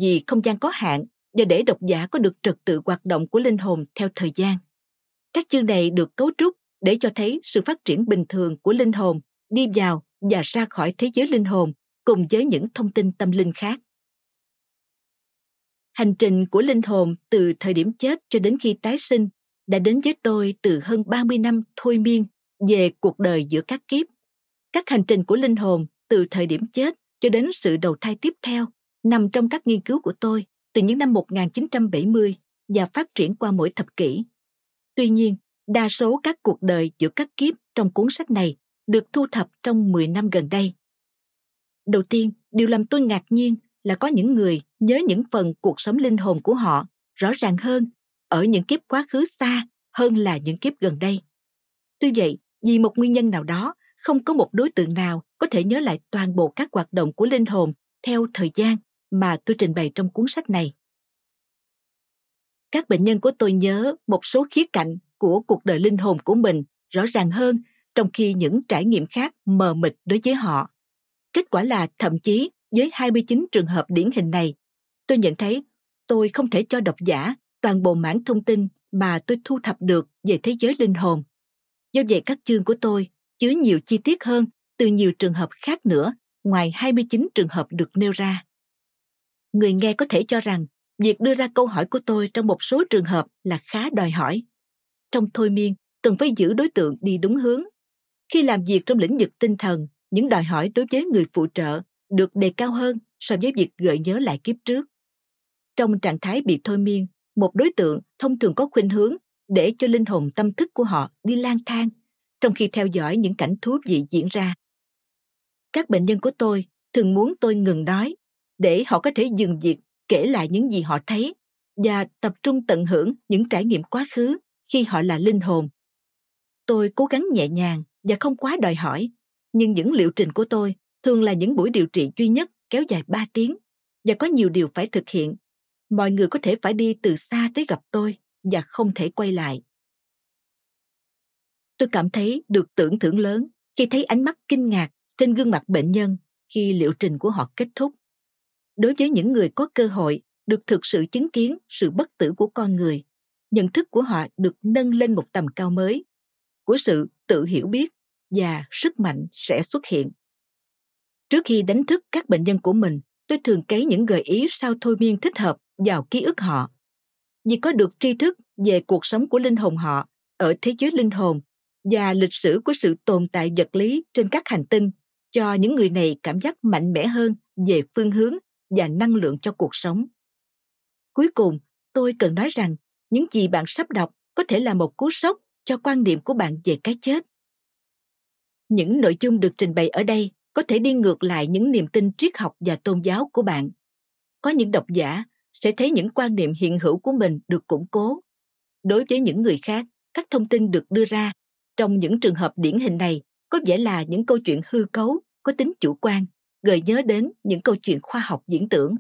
vì không gian có hạn và để độc giả có được trật tự hoạt động của linh hồn theo thời gian. Các chương này được cấu trúc để cho thấy sự phát triển bình thường của linh hồn đi vào và ra khỏi thế giới linh hồn cùng với những thông tin tâm linh khác. Hành trình của linh hồn từ thời điểm chết cho đến khi tái sinh đã đến với tôi từ hơn 30 năm thôi miên về cuộc đời giữa các kiếp. Các hành trình của linh hồn từ thời điểm chết cho đến sự đầu thai tiếp theo nằm trong các nghiên cứu của tôi từ những năm 1970 và phát triển qua mỗi thập kỷ. Tuy nhiên, đa số các cuộc đời giữa các kiếp trong cuốn sách này được thu thập trong 10 năm gần đây. Đầu tiên, điều làm tôi ngạc nhiên là có những người nhớ những phần cuộc sống linh hồn của họ rõ ràng hơn ở những kiếp quá khứ xa hơn là những kiếp gần đây. Tuy vậy, vì một nguyên nhân nào đó, không có một đối tượng nào có thể nhớ lại toàn bộ các hoạt động của linh hồn theo thời gian mà tôi trình bày trong cuốn sách này. Các bệnh nhân của tôi nhớ một số khía cạnh của cuộc đời linh hồn của mình rõ ràng hơn trong khi những trải nghiệm khác mờ mịt đối với họ. Kết quả là thậm chí với 29 trường hợp điển hình này, tôi nhận thấy tôi không thể cho độc giả toàn bộ mảng thông tin mà tôi thu thập được về thế giới linh hồn. Do vậy các chương của tôi chứa nhiều chi tiết hơn từ nhiều trường hợp khác nữa ngoài 29 trường hợp được nêu ra. Người nghe có thể cho rằng việc đưa ra câu hỏi của tôi trong một số trường hợp là khá đòi hỏi. Trong thôi miên, cần phải giữ đối tượng đi đúng hướng. Khi làm việc trong lĩnh vực tinh thần, những đòi hỏi đối với người phụ trợ được đề cao hơn so với việc gợi nhớ lại kiếp trước. Trong trạng thái bị thôi miên, một đối tượng thông thường có khuynh hướng để cho linh hồn tâm thức của họ đi lang thang trong khi theo dõi những cảnh thú vị diễn ra. Các bệnh nhân của tôi thường muốn tôi ngừng nói để họ có thể dừng việc kể lại những gì họ thấy và tập trung tận hưởng những trải nghiệm quá khứ khi họ là linh hồn. Tôi cố gắng nhẹ nhàng và không quá đòi hỏi, nhưng những liệu trình của tôi thường là những buổi điều trị duy nhất kéo dài 3 tiếng và có nhiều điều phải thực hiện. Mọi người có thể phải đi từ xa tới gặp tôi và không thể quay lại. Tôi cảm thấy được tưởng thưởng lớn khi thấy ánh mắt kinh ngạc trên gương mặt bệnh nhân khi liệu trình của họ kết thúc. Đối với những người có cơ hội được thực sự chứng kiến sự bất tử của con người, nhận thức của họ được nâng lên một tầm cao mới, của sự tự hiểu biết và sức mạnh sẽ xuất hiện. Trước khi đánh thức các bệnh nhân của mình, tôi thường cấy những gợi ý sau thôi miên thích hợp vào ký ức họ. Vì có được tri thức về cuộc sống của linh hồn họ ở thế giới linh hồn và lịch sử của sự tồn tại vật lý trên các hành tinh cho những người này cảm giác mạnh mẽ hơn về phương hướng và năng lượng cho cuộc sống. Cuối cùng, tôi cần nói rằng những gì bạn sắp đọc có thể là một cú sốc cho quan niệm của bạn về cái chết. Những nội dung được trình bày ở đây có thể đi ngược lại những niềm tin triết học và tôn giáo của bạn. Có những độc giả sẽ thấy những quan niệm hiện hữu của mình được củng cố. Đối với những người khác, các thông tin được đưa ra trong những trường hợp điển hình này có vẻ là những câu chuyện hư cấu, có tính chủ quan, gợi nhớ đến những câu chuyện khoa học diễn tưởng.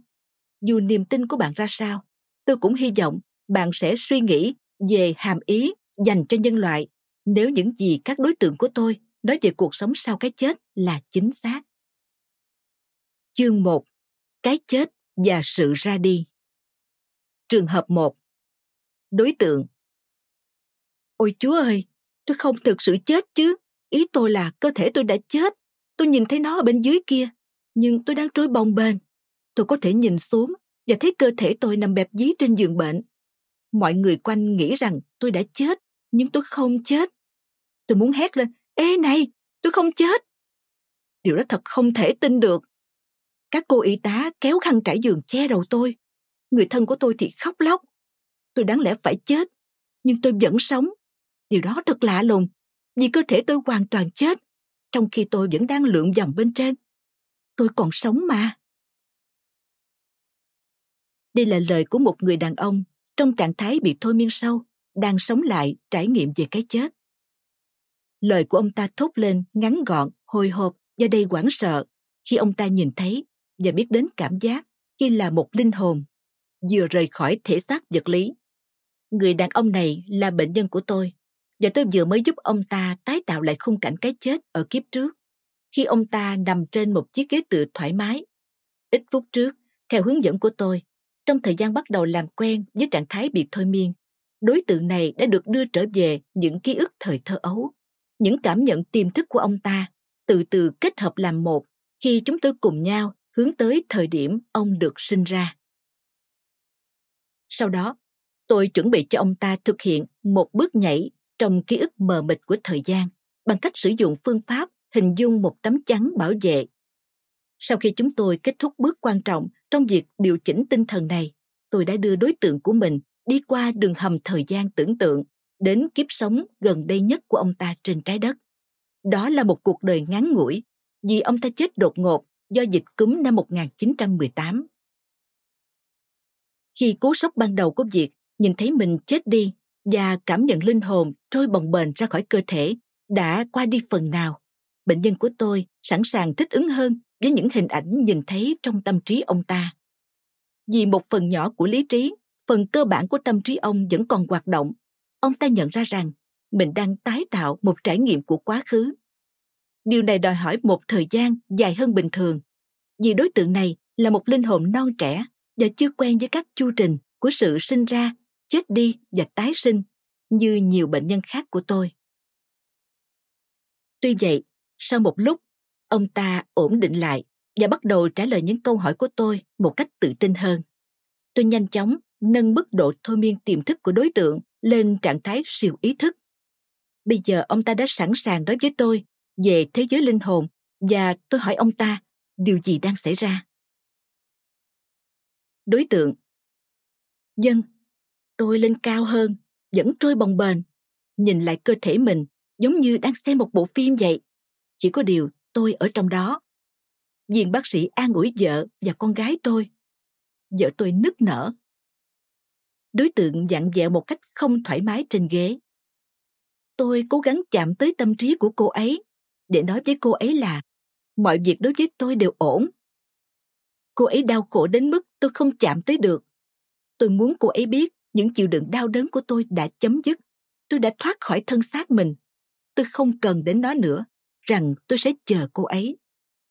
Dù niềm tin của bạn ra sao, tôi cũng hy vọng bạn sẽ suy nghĩ về hàm ý dành cho nhân loại nếu những gì các đối tượng của tôi nói về cuộc sống sau cái chết là chính xác. Chương 1. Cái chết và sự ra đi. Trường hợp 1. Đối tượng. Ôi Chúa ơi, tôi không thực sự chết chứ. Ý tôi là cơ thể tôi đã chết. Tôi nhìn thấy nó ở bên dưới kia, nhưng tôi đang trôi bồng bềnh. Tôi có thể nhìn xuống và thấy cơ thể tôi nằm bẹp dí trên giường bệnh. Mọi người quanh nghĩ rằng tôi đã chết, nhưng tôi không chết. Tôi muốn hét lên, ê này, tôi không chết. Điều đó thật không thể tin được. Các cô y tá kéo khăn trải giường che đầu tôi. Người thân của tôi thì khóc lóc. Tôi đáng lẽ phải chết, nhưng tôi vẫn sống. Điều đó thật lạ lùng, vì cơ thể tôi hoàn toàn chết, trong khi tôi vẫn đang lượn vòng bên trên. Tôi còn sống mà. Đây là lời của một người đàn ông trong trạng thái bị thôi miên sâu đang sống lại trải nghiệm về cái chết lời của ông ta thốt lên ngắn gọn hồi hộp và đầy hoảng sợ khi ông ta nhìn thấy và biết đến cảm giác khi là một linh hồn vừa rời khỏi thể xác vật lý người đàn ông này là bệnh nhân của tôi và tôi vừa mới giúp ông ta tái tạo lại khung cảnh cái chết ở kiếp trước. Khi ông ta nằm trên một chiếc ghế tựa thoải mái, ít phút trước, theo hướng dẫn của tôi, trong thời gian bắt đầu làm quen với trạng thái bị thôi miên, đối tượng này đã được đưa trở về những ký ức thời thơ ấu. Những cảm nhận tiềm thức của ông ta từ từ kết hợp làm một khi chúng tôi cùng nhau hướng tới thời điểm ông được sinh ra. Sau đó, tôi chuẩn bị cho ông ta thực hiện một bước nhảy trong ký ức mờ mịt của thời gian bằng cách sử dụng phương pháp hình dung một tấm chắn bảo vệ sau khi chúng tôi kết thúc bước quan trọng trong việc điều chỉnh tinh thần này, tôi đã đưa đối tượng của mình đi qua đường hầm thời gian tưởng tượng đến kiếp sống gần đây nhất của ông ta trên trái đất. Đó là một cuộc đời ngắn ngủi vì ông ta chết đột ngột do dịch cúm năm 1918. Khi cú sốc ban đầu của việc nhìn thấy mình chết đi và cảm nhận linh hồn trôi bồng bềnh ra khỏi cơ thể đã qua đi phần nào, bệnh nhân của tôi sẵn sàng thích ứng hơn với những hình ảnh nhìn thấy trong tâm trí ông ta. Vì một phần nhỏ của lý trí, phần cơ bản của tâm trí ông vẫn còn hoạt động ông ta nhận ra rằng mình đang tái tạo một trải nghiệm của quá khứ điều này đòi hỏi một thời gian dài hơn bình thường vì đối tượng này là một linh hồn non trẻ và chưa quen với các chu trình của sự sinh ra chết đi và tái sinh như nhiều bệnh nhân khác của tôi tuy vậy sau một lúc ông ta ổn định lại và bắt đầu trả lời những câu hỏi của tôi một cách tự tin hơn tôi nhanh chóng nâng mức độ thôi miên tiềm thức của đối tượng lên trạng thái siêu ý thức. Bây giờ ông ta đã sẵn sàng nói với tôi về thế giới linh hồn và tôi hỏi ông ta điều gì đang xảy ra. Đối tượng Dân, tôi lên cao hơn, vẫn trôi bồng bềnh, nhìn lại cơ thể mình giống như đang xem một bộ phim vậy. Chỉ có điều tôi ở trong đó. Viên bác sĩ an ủi vợ và con gái tôi. Vợ tôi nức nở đối tượng dặn dẹo một cách không thoải mái trên ghế tôi cố gắng chạm tới tâm trí của cô ấy để nói với cô ấy là mọi việc đối với tôi đều ổn cô ấy đau khổ đến mức tôi không chạm tới được tôi muốn cô ấy biết những chịu đựng đau đớn của tôi đã chấm dứt. Tôi đã thoát khỏi thân xác mình. Tôi không cần đến nó nữa, rằng tôi sẽ chờ cô ấy.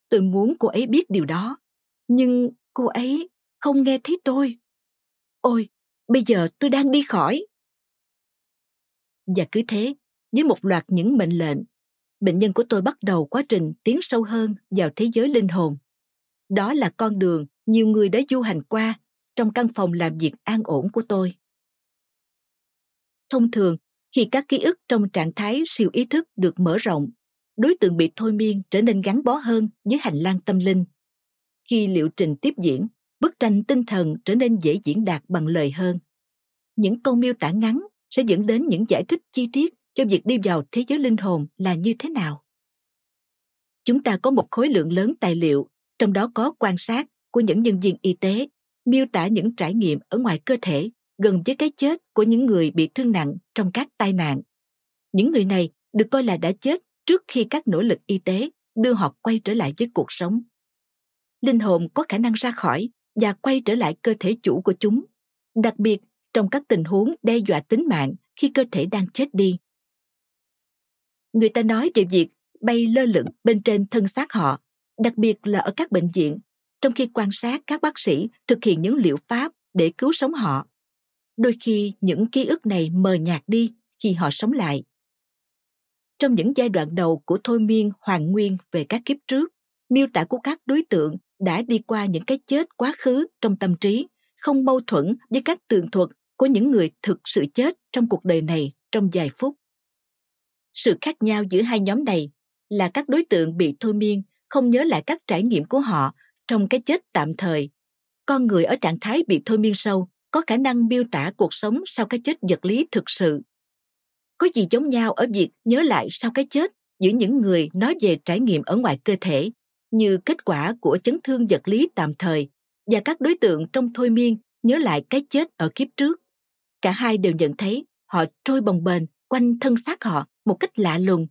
Tôi muốn cô ấy biết điều đó, nhưng cô ấy không nghe thấy tôi. Ôi, bây giờ tôi đang đi khỏi. Và cứ thế, với một loạt những mệnh lệnh, bệnh nhân của tôi bắt đầu quá trình tiến sâu hơn vào thế giới linh hồn. Đó là con đường nhiều người đã du hành qua trong căn phòng làm việc an ổn của tôi thông thường khi các ký ức trong trạng thái siêu ý thức được mở rộng, đối tượng bị thôi miên trở nên gắn bó hơn với hành lang tâm linh. Khi liệu trình tiếp diễn, bức tranh tinh thần trở nên dễ diễn đạt bằng lời hơn. Những câu miêu tả ngắn sẽ dẫn đến những giải thích chi tiết cho việc đi vào thế giới linh hồn là như thế nào. Chúng ta có một khối lượng lớn tài liệu, trong đó có quan sát của những nhân viên y tế miêu tả những trải nghiệm ở ngoài cơ thể gần với cái chết của những người bị thương nặng trong các tai nạn. Những người này được coi là đã chết trước khi các nỗ lực y tế đưa họ quay trở lại với cuộc sống. Linh hồn có khả năng ra khỏi và quay trở lại cơ thể chủ của chúng, đặc biệt trong các tình huống đe dọa tính mạng khi cơ thể đang chết đi. Người ta nói về việc bay lơ lửng bên trên thân xác họ, đặc biệt là ở các bệnh viện, trong khi quan sát các bác sĩ thực hiện những liệu pháp để cứu sống họ đôi khi những ký ức này mờ nhạt đi khi họ sống lại. Trong những giai đoạn đầu của thôi miên hoàn nguyên về các kiếp trước, miêu tả của các đối tượng đã đi qua những cái chết quá khứ trong tâm trí, không mâu thuẫn với các tường thuật của những người thực sự chết trong cuộc đời này trong vài phút. Sự khác nhau giữa hai nhóm này là các đối tượng bị thôi miên không nhớ lại các trải nghiệm của họ trong cái chết tạm thời. Con người ở trạng thái bị thôi miên sâu có khả năng miêu tả cuộc sống sau cái chết vật lý thực sự có gì giống nhau ở việc nhớ lại sau cái chết giữa những người nói về trải nghiệm ở ngoài cơ thể như kết quả của chấn thương vật lý tạm thời và các đối tượng trong thôi miên nhớ lại cái chết ở kiếp trước cả hai đều nhận thấy họ trôi bồng bềnh quanh thân xác họ một cách lạ lùng,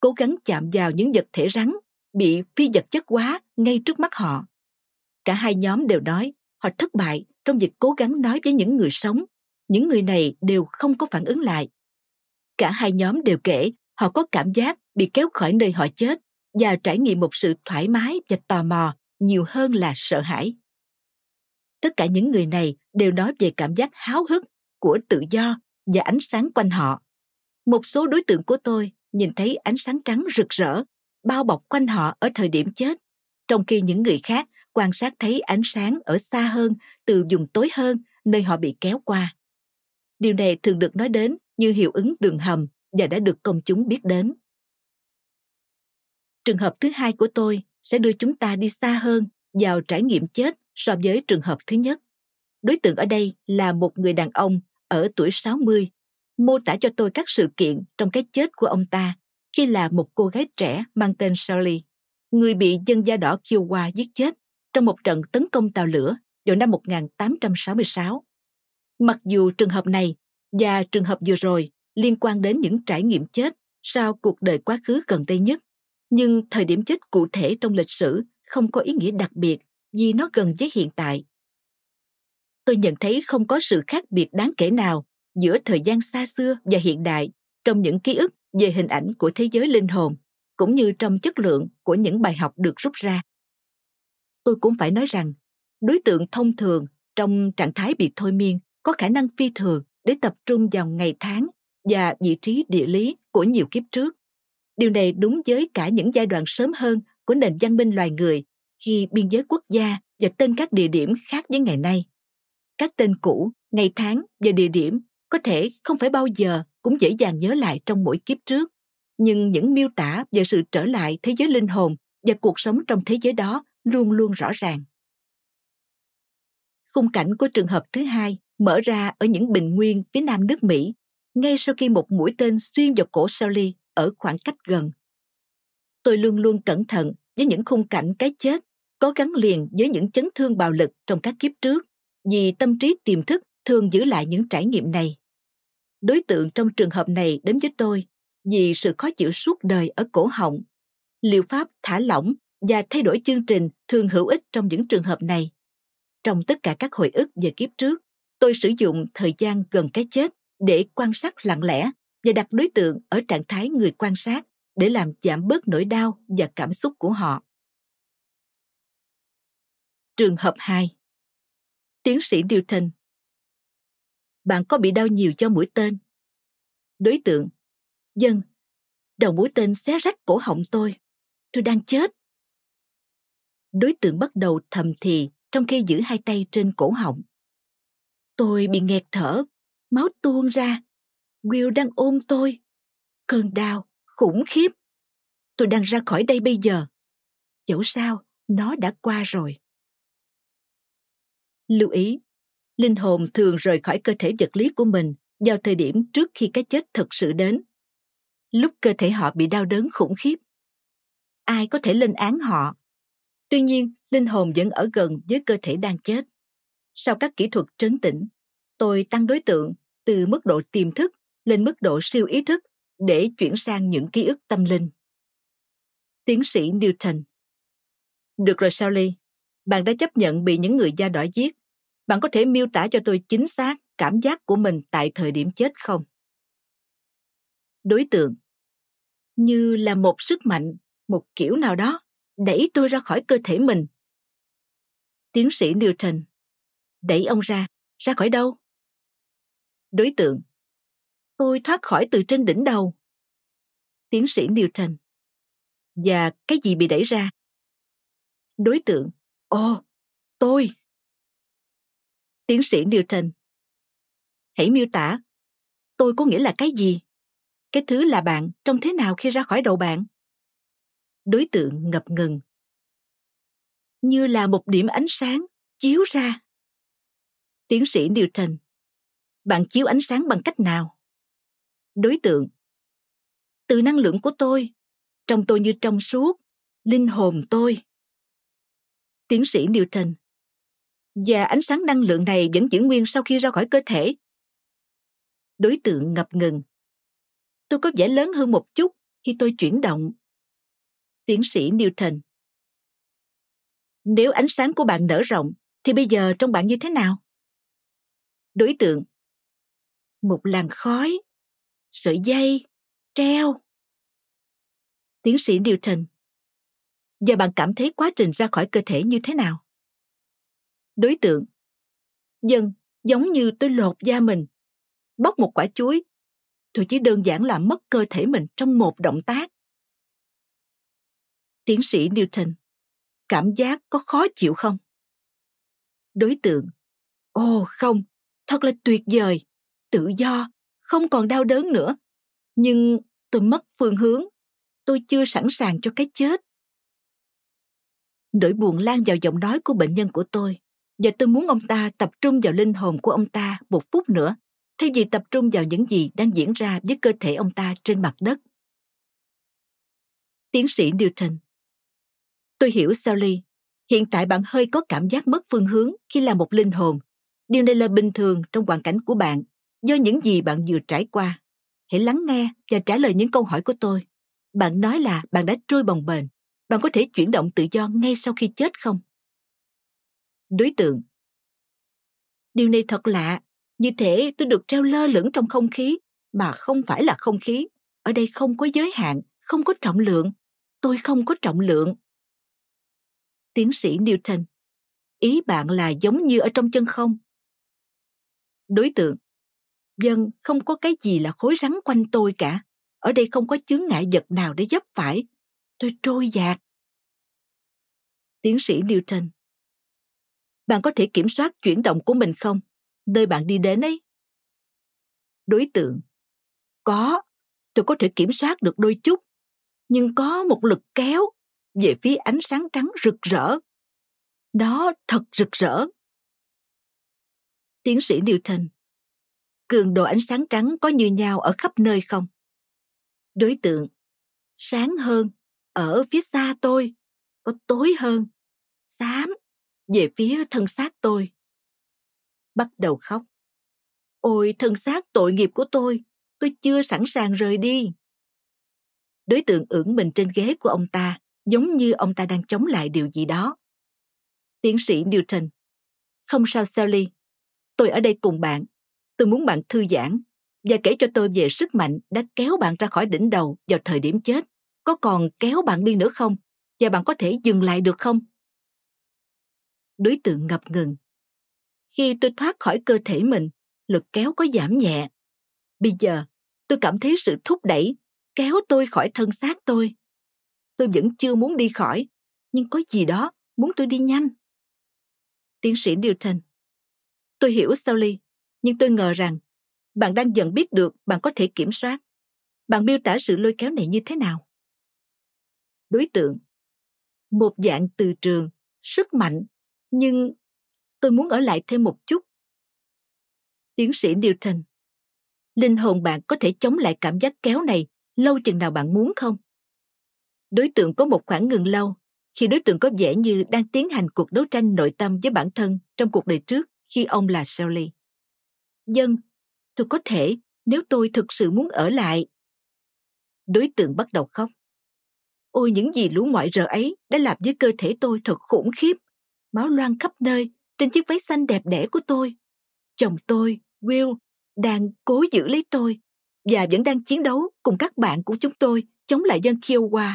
cố gắng chạm vào những vật thể rắn bị phi vật chất quá ngay trước mắt họ. Cả hai nhóm đều nói họ thất bại trong việc cố gắng nói với những người sống. Những người này đều không có phản ứng lại. Cả hai nhóm đều kể họ có cảm giác bị kéo khỏi nơi họ chết và trải nghiệm một sự thoải mái và tò mò nhiều hơn là sợ hãi. Tất cả những người này đều nói về cảm giác háo hức của tự do và ánh sáng quanh họ. Một số đối tượng của tôi nhìn thấy ánh sáng trắng rực rỡ bao bọc quanh họ ở thời điểm chết, trong khi những người khác quan sát thấy ánh sáng ở xa hơn từ vùng tối hơn nơi họ bị kéo qua. Điều này thường được nói đến như hiệu ứng đường hầm và đã được công chúng biết đến. Trường hợp thứ hai của tôi sẽ đưa chúng ta đi xa hơn vào trải nghiệm chết so với trường hợp thứ nhất. Đối tượng ở đây là một người đàn ông ở tuổi 60, mô tả cho tôi các sự kiện trong cái chết của ông ta khi là một cô gái trẻ mang tên Shirley, người bị dân da đỏ Kiowa giết chết trong một trận tấn công tàu lửa vào năm 1866. Mặc dù trường hợp này và trường hợp vừa rồi liên quan đến những trải nghiệm chết sau cuộc đời quá khứ gần đây nhất, nhưng thời điểm chết cụ thể trong lịch sử không có ý nghĩa đặc biệt vì nó gần với hiện tại. Tôi nhận thấy không có sự khác biệt đáng kể nào giữa thời gian xa xưa và hiện đại trong những ký ức về hình ảnh của thế giới linh hồn cũng như trong chất lượng của những bài học được rút ra tôi cũng phải nói rằng, đối tượng thông thường trong trạng thái bị thôi miên có khả năng phi thường để tập trung vào ngày tháng và vị trí địa lý của nhiều kiếp trước. Điều này đúng với cả những giai đoạn sớm hơn của nền văn minh loài người khi biên giới quốc gia và tên các địa điểm khác với ngày nay. Các tên cũ, ngày tháng và địa điểm có thể không phải bao giờ cũng dễ dàng nhớ lại trong mỗi kiếp trước. Nhưng những miêu tả về sự trở lại thế giới linh hồn và cuộc sống trong thế giới đó luôn luôn rõ ràng khung cảnh của trường hợp thứ hai mở ra ở những bình nguyên phía nam nước mỹ, ngay sau khi một mũi tên xuyên vào cổ Sally ở khoảng cách gần. Tôi luôn luôn cẩn thận với những khung cảnh cái chết có gắn liền với những chấn thương bạo lực trong các kiếp trước, vì tâm trí tiềm thức thường giữ lại những trải nghiệm này đối tượng trong trường hợp này đến với tôi vì sự khó chịu suốt đời ở cổ họng. Liệu pháp thả lỏng và thay đổi chương trình thường hữu ích trong những trường hợp này. Trong tất cả các hồi ức về kiếp trước, tôi sử dụng thời gian gần cái chết để quan sát lặng lẽ và đặt đối tượng ở trạng thái người quan sát để làm giảm bớt nỗi đau và cảm xúc của họ. Trường hợp 2 Tiến sĩ Newton. Bạn có bị đau nhiều cho mũi tên? Đối tượng. Dân. Đầu mũi tên xé rách cổ họng tôi. Tôi đang chết đối tượng bắt đầu thầm thì trong khi giữ hai tay trên cổ họng. Tôi bị nghẹt thở, máu tuôn ra. Will đang ôm tôi. Cơn đau, khủng khiếp. Tôi đang ra khỏi đây bây giờ. Dẫu sao, nó đã qua rồi. Lưu ý, linh hồn thường rời khỏi cơ thể vật lý của mình vào thời điểm trước khi cái chết thực sự đến. Lúc cơ thể họ bị đau đớn khủng khiếp, ai có thể lên án họ? Tuy nhiên linh hồn vẫn ở gần với cơ thể đang chết. Sau các kỹ thuật trấn tĩnh tôi tăng đối tượng từ mức độ tiềm thức lên mức độ siêu ý thức để chuyển sang những ký ức tâm linh. Tiến sĩ newton. Được rồi Sally, bạn đã chấp nhận bị những người da đỏ giết. Bạn có thể miêu tả cho tôi chính xác cảm giác của mình tại thời điểm chết không? Đối tượng. Như là một sức mạnh, một kiểu nào đó, đẩy tôi ra khỏi cơ thể mình. Tiến sĩ Newton Đẩy ông ra, ra khỏi đâu? Đối tượng Tôi thoát khỏi từ trên đỉnh đầu. Tiến sĩ Newton Và cái gì bị đẩy ra? Đối tượng Ồ, tôi Tiến sĩ Newton. Hãy miêu tả. Tôi có nghĩa là cái gì? Cái thứ là bạn trông thế nào khi ra khỏi đầu bạn? Đối tượng ngập ngừng. Như là một điểm ánh sáng chiếu ra. Tiến sĩ Newton. Bạn chiếu ánh sáng bằng cách nào? Đối tượng. Từ năng lượng của tôi, trong tôi như trong suốt, linh hồn tôi. Tiến sĩ Newton và ánh sáng năng lượng này vẫn giữ nguyên sau khi ra khỏi cơ thể. Đối tượng ngập ngừng. Tôi có vẻ lớn hơn một chút khi tôi chuyển động. Tiến sĩ Newton. Nếu ánh sáng của bạn nở rộng, thì bây giờ trong bạn như thế nào? Đối tượng. Một làn khói, sợi dây, treo. Tiến sĩ Newton. Giờ bạn cảm thấy quá trình ra khỏi cơ thể như thế nào? Đối tượng. Dân, giống như tôi lột da mình. Bóc một quả chuối. Tôi chỉ đơn giản là mất cơ thể mình trong một động tác. Tiến sĩ Newton. Cảm giác có khó chịu không? Đối tượng. Ồ không, thật là tuyệt vời, tự do, không còn đau đớn nữa. Nhưng tôi mất phương hướng, tôi chưa sẵn sàng cho cái chết. Nỗi buồn lan vào giọng nói của bệnh nhân của tôi và tôi muốn ông ta tập trung vào linh hồn của ông ta một phút nữa thay vì tập trung vào những gì đang diễn ra với cơ thể ông ta trên mặt đất. Tiến sĩ Newton Tôi hiểu Sally. Hiện tại bạn hơi có cảm giác mất phương hướng khi là một linh hồn. Điều này là bình thường trong hoàn cảnh của bạn do những gì bạn vừa trải qua. Hãy lắng nghe và trả lời những câu hỏi của tôi. Bạn nói là bạn đã trôi bồng bềnh. Bạn có thể chuyển động tự do ngay sau khi chết không? Đối tượng Điều này thật lạ. Như thể tôi được treo lơ lửng trong không khí, mà không phải là không khí. Ở đây không có giới hạn, không có trọng lượng. Tôi không có trọng lượng. Tiến sĩ Newton Ý bạn là giống như ở trong chân không? Đối tượng Dân không có cái gì là khối rắn quanh tôi cả. Ở đây không có chướng ngại vật nào để dấp phải. Tôi trôi dạt. Tiến sĩ Newton Bạn có thể kiểm soát chuyển động của mình không? Nơi bạn đi đến ấy. Đối tượng Có, tôi có thể kiểm soát được đôi chút. Nhưng có một lực kéo về phía ánh sáng trắng rực rỡ. Đó thật rực rỡ. Tiến sĩ Newton cường độ ánh sáng trắng có như nhau ở khắp nơi không? Đối tượng sáng hơn ở phía xa tôi, có tối hơn, xám về phía thân xác tôi. Bắt đầu khóc. Ôi thân xác tội nghiệp của tôi, tôi chưa sẵn sàng rời đi. Đối tượng ưỡn mình trên ghế của ông ta, giống như ông ta đang chống lại điều gì đó. Tiến sĩ Newton. Không sao Sally, tôi ở đây cùng bạn. Tôi muốn bạn thư giãn và kể cho tôi về sức mạnh đã kéo bạn ra khỏi đỉnh đầu vào thời điểm chết. Có còn kéo bạn đi nữa không? Và bạn có thể dừng lại được không? Đối tượng ngập ngừng. Khi tôi thoát khỏi cơ thể mình, lực kéo có giảm nhẹ. Bây giờ, tôi cảm thấy sự thúc đẩy, kéo tôi khỏi thân xác tôi. Tôi vẫn chưa muốn đi khỏi, nhưng có gì đó muốn tôi đi nhanh. Tiến sĩ Newton. Tôi hiểu Sally, nhưng tôi ngờ rằng bạn đang dần biết được bạn có thể kiểm soát. Bạn miêu tả sự lôi kéo này như thế nào? Đối tượng. Một dạng từ trường, sức mạnh, nhưng tôi muốn ở lại thêm một chút. Tiến sĩ Newton. Linh hồn bạn có thể chống lại cảm giác kéo này lâu chừng nào bạn muốn không? Đối tượng có một khoảng ngừng lâu khi đối tượng có vẻ như đang tiến hành cuộc đấu tranh nội tâm với bản thân trong cuộc đời trước khi ông là Shelley. Dân, tôi có thể nếu tôi thực sự muốn ở lại. Đối tượng bắt đầu khóc. Ôi những gì lũ ngoại rợ ấy đã làm với cơ thể tôi thật khủng khiếp. Máu loang khắp nơi trên chiếc váy xanh đẹp đẽ của tôi. Chồng tôi, Will, đang cố giữ lấy tôi và vẫn đang chiến đấu cùng các bạn của chúng tôi chống lại dân Kiowa.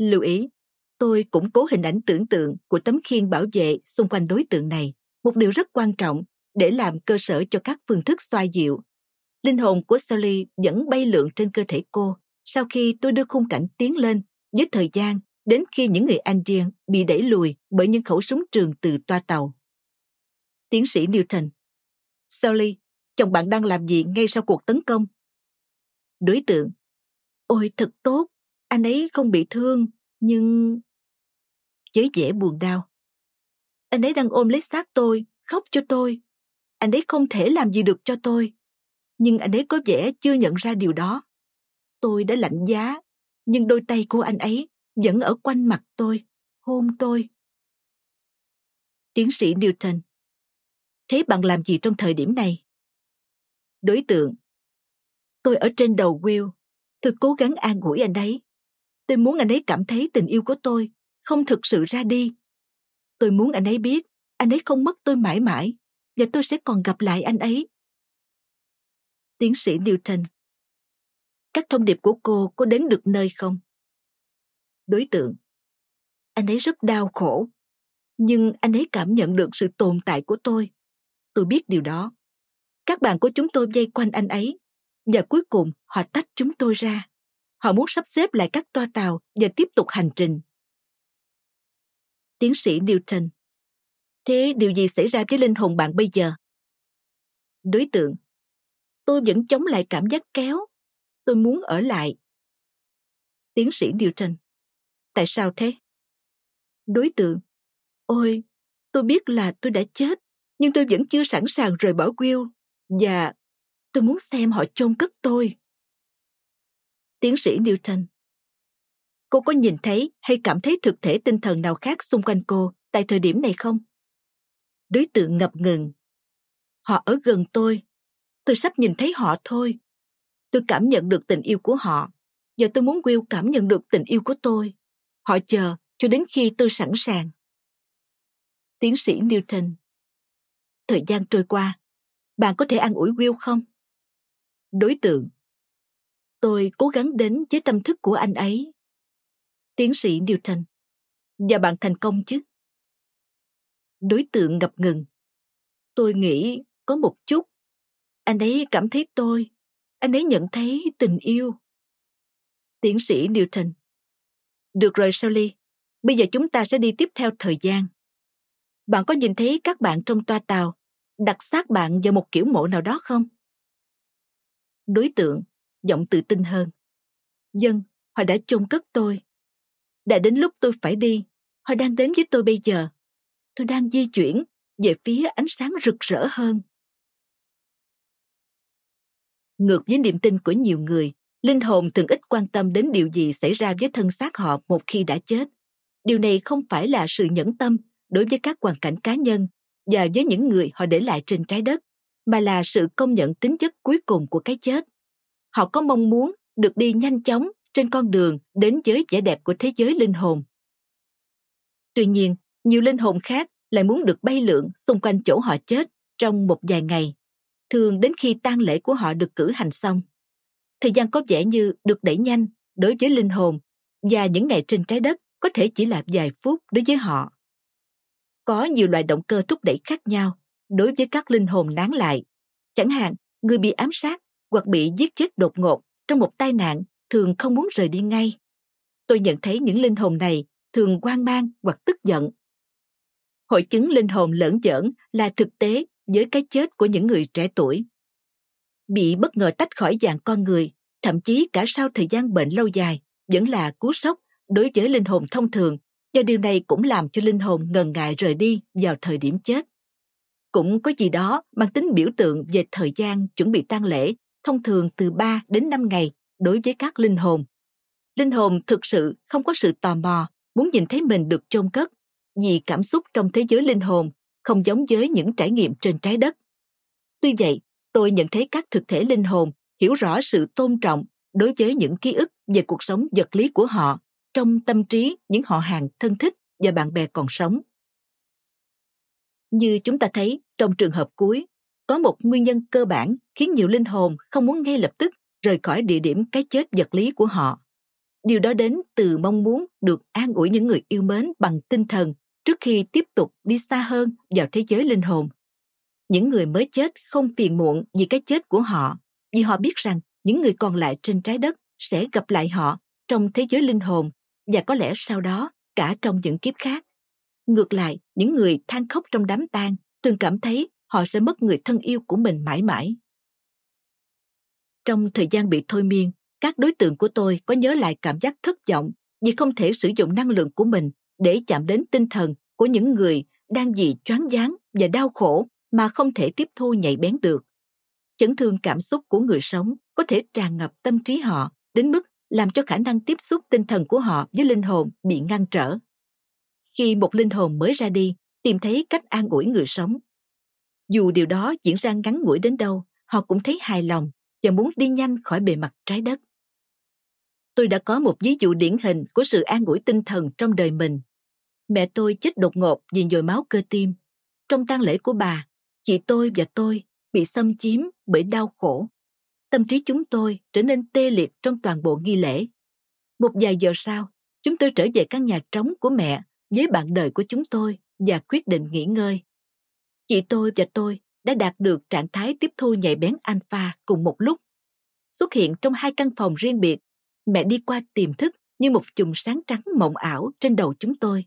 Lưu ý, tôi cũng cố hình ảnh tưởng tượng của tấm khiên bảo vệ xung quanh đối tượng này, một điều rất quan trọng để làm cơ sở cho các phương thức xoa dịu. Linh hồn của Sally vẫn bay lượn trên cơ thể cô sau khi tôi đưa khung cảnh tiến lên với thời gian đến khi những người Andean bị đẩy lùi bởi những khẩu súng trường từ toa tàu. Tiến sĩ Newton Sally, chồng bạn đang làm gì ngay sau cuộc tấn công? Đối tượng Ôi thật tốt, anh ấy không bị thương, nhưng... Chớ dễ buồn đau. Anh ấy đang ôm lấy xác tôi, khóc cho tôi. Anh ấy không thể làm gì được cho tôi. Nhưng anh ấy có vẻ chưa nhận ra điều đó. Tôi đã lạnh giá, nhưng đôi tay của anh ấy vẫn ở quanh mặt tôi, hôn tôi. Tiến sĩ Newton Thế bạn làm gì trong thời điểm này? Đối tượng Tôi ở trên đầu Will. Tôi cố gắng an ủi anh ấy. Tôi muốn anh ấy cảm thấy tình yêu của tôi không thực sự ra đi. Tôi muốn anh ấy biết anh ấy không mất tôi mãi mãi và tôi sẽ còn gặp lại anh ấy. Tiến sĩ Newton Các thông điệp của cô có đến được nơi không? Đối tượng Anh ấy rất đau khổ, nhưng anh ấy cảm nhận được sự tồn tại của tôi. Tôi biết điều đó. Các bạn của chúng tôi vây quanh anh ấy và cuối cùng họ tách chúng tôi ra. Họ muốn sắp xếp lại các toa tàu và tiếp tục hành trình. Tiến sĩ Newton Thế điều gì xảy ra với linh hồn bạn bây giờ? Đối tượng Tôi vẫn chống lại cảm giác kéo. Tôi muốn ở lại. Tiến sĩ Newton Tại sao thế? Đối tượng Ôi, tôi biết là tôi đã chết, nhưng tôi vẫn chưa sẵn sàng rời bỏ Will. Và tôi muốn xem họ chôn cất tôi. Tiến sĩ Newton Cô có nhìn thấy hay cảm thấy thực thể tinh thần nào khác xung quanh cô tại thời điểm này không? Đối tượng ngập ngừng. Họ ở gần tôi. Tôi sắp nhìn thấy họ thôi. Tôi cảm nhận được tình yêu của họ. giờ tôi muốn Will cảm nhận được tình yêu của tôi. Họ chờ cho đến khi tôi sẵn sàng. Tiến sĩ Newton Thời gian trôi qua, bạn có thể an ủi Will không? Đối tượng Tôi cố gắng đến với tâm thức của anh ấy. Tiến sĩ Newton Và bạn thành công chứ? Đối tượng ngập ngừng. Tôi nghĩ có một chút. Anh ấy cảm thấy tôi. Anh ấy nhận thấy tình yêu. Tiến sĩ Newton Được rồi Sally, bây giờ chúng ta sẽ đi tiếp theo thời gian. Bạn có nhìn thấy các bạn trong toa tàu đặt xác bạn vào một kiểu mộ nào đó không? Đối tượng, giọng tự tin hơn. Dân, họ đã chôn cất tôi. Đã đến lúc tôi phải đi, họ đang đến với tôi bây giờ. Tôi đang di chuyển về phía ánh sáng rực rỡ hơn. Ngược với niềm tin của nhiều người, linh hồn thường ít quan tâm đến điều gì xảy ra với thân xác họ một khi đã chết. Điều này không phải là sự nhẫn tâm đối với các hoàn cảnh cá nhân và với những người họ để lại trên trái đất, mà là sự công nhận tính chất cuối cùng của cái chết. Họ có mong muốn được đi nhanh chóng trên con đường đến với vẻ đẹp của thế giới linh hồn. Tuy nhiên, nhiều linh hồn khác lại muốn được bay lượn xung quanh chỗ họ chết trong một vài ngày, thường đến khi tang lễ của họ được cử hành xong. Thời gian có vẻ như được đẩy nhanh đối với linh hồn và những ngày trên trái đất có thể chỉ là vài phút đối với họ. Có nhiều loại động cơ thúc đẩy khác nhau đối với các linh hồn nán lại. Chẳng hạn, người bị ám sát hoặc bị giết chết đột ngột trong một tai nạn thường không muốn rời đi ngay. Tôi nhận thấy những linh hồn này thường quan mang hoặc tức giận. Hội chứng linh hồn lẫn giỡn là thực tế với cái chết của những người trẻ tuổi. Bị bất ngờ tách khỏi dạng con người, thậm chí cả sau thời gian bệnh lâu dài, vẫn là cú sốc đối với linh hồn thông thường và điều này cũng làm cho linh hồn ngần ngại rời đi vào thời điểm chết. Cũng có gì đó mang tính biểu tượng về thời gian chuẩn bị tang lễ, thông thường từ 3 đến 5 ngày đối với các linh hồn. Linh hồn thực sự không có sự tò mò, muốn nhìn thấy mình được chôn cất, vì cảm xúc trong thế giới linh hồn không giống với những trải nghiệm trên trái đất. Tuy vậy, tôi nhận thấy các thực thể linh hồn hiểu rõ sự tôn trọng đối với những ký ức về cuộc sống vật lý của họ trong tâm trí những họ hàng thân thích và bạn bè còn sống. Như chúng ta thấy trong trường hợp cuối, có một nguyên nhân cơ bản khiến nhiều linh hồn không muốn ngay lập tức rời khỏi địa điểm cái chết vật lý của họ. Điều đó đến từ mong muốn được an ủi những người yêu mến bằng tinh thần trước khi tiếp tục đi xa hơn vào thế giới linh hồn. Những người mới chết không phiền muộn vì cái chết của họ, vì họ biết rằng những người còn lại trên trái đất sẽ gặp lại họ trong thế giới linh hồn và có lẽ sau đó cả trong những kiếp khác. Ngược lại, những người than khóc trong đám tang thường cảm thấy họ sẽ mất người thân yêu của mình mãi mãi. Trong thời gian bị thôi miên, các đối tượng của tôi có nhớ lại cảm giác thất vọng vì không thể sử dụng năng lượng của mình để chạm đến tinh thần của những người đang vì choáng váng và đau khổ mà không thể tiếp thu nhạy bén được. Chấn thương cảm xúc của người sống có thể tràn ngập tâm trí họ đến mức làm cho khả năng tiếp xúc tinh thần của họ với linh hồn bị ngăn trở. Khi một linh hồn mới ra đi, tìm thấy cách an ủi người sống. Dù điều đó diễn ra ngắn ngủi đến đâu, họ cũng thấy hài lòng và muốn đi nhanh khỏi bề mặt trái đất. Tôi đã có một ví dụ điển hình của sự an ủi tinh thần trong đời mình. Mẹ tôi chết đột ngột vì nhồi máu cơ tim. Trong tang lễ của bà, chị tôi và tôi bị xâm chiếm bởi đau khổ. Tâm trí chúng tôi trở nên tê liệt trong toàn bộ nghi lễ. Một vài giờ sau, chúng tôi trở về căn nhà trống của mẹ với bạn đời của chúng tôi và quyết định nghỉ ngơi. Chị tôi và tôi đã đạt được trạng thái tiếp thu nhạy bén alpha cùng một lúc. Xuất hiện trong hai căn phòng riêng biệt, mẹ đi qua tiềm thức như một chùm sáng trắng mộng ảo trên đầu chúng tôi.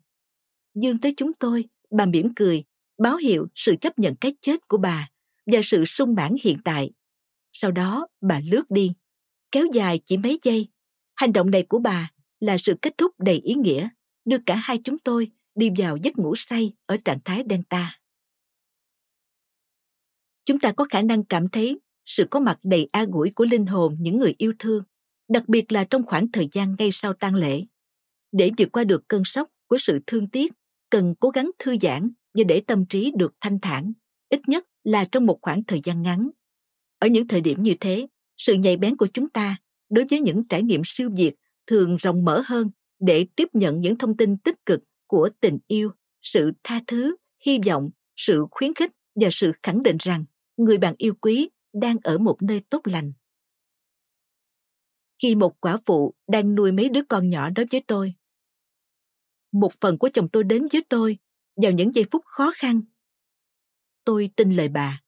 Dương tới chúng tôi, bà mỉm cười, báo hiệu sự chấp nhận cái chết của bà và sự sung mãn hiện tại. Sau đó bà lướt đi, kéo dài chỉ mấy giây. Hành động này của bà là sự kết thúc đầy ý nghĩa, đưa cả hai chúng tôi đi vào giấc ngủ say ở trạng thái delta. Chúng ta có khả năng cảm thấy sự có mặt đầy an ủi của linh hồn những người yêu thương, đặc biệt là trong khoảng thời gian ngay sau tang lễ. Để vượt qua được cơn sốc của sự thương tiếc, cần cố gắng thư giãn và để tâm trí được thanh thản, ít nhất là trong một khoảng thời gian ngắn. Ở những thời điểm như thế, sự nhạy bén của chúng ta đối với những trải nghiệm siêu việt thường rộng mở hơn để tiếp nhận những thông tin tích cực của tình yêu, sự tha thứ, hy vọng, sự khuyến khích và sự khẳng định rằng người bạn yêu quý đang ở một nơi tốt lành. Khi một quả phụ đang nuôi mấy đứa con nhỏ đó với tôi, một phần của chồng tôi đến với tôi vào những giây phút khó khăn. Tôi tin lời bà.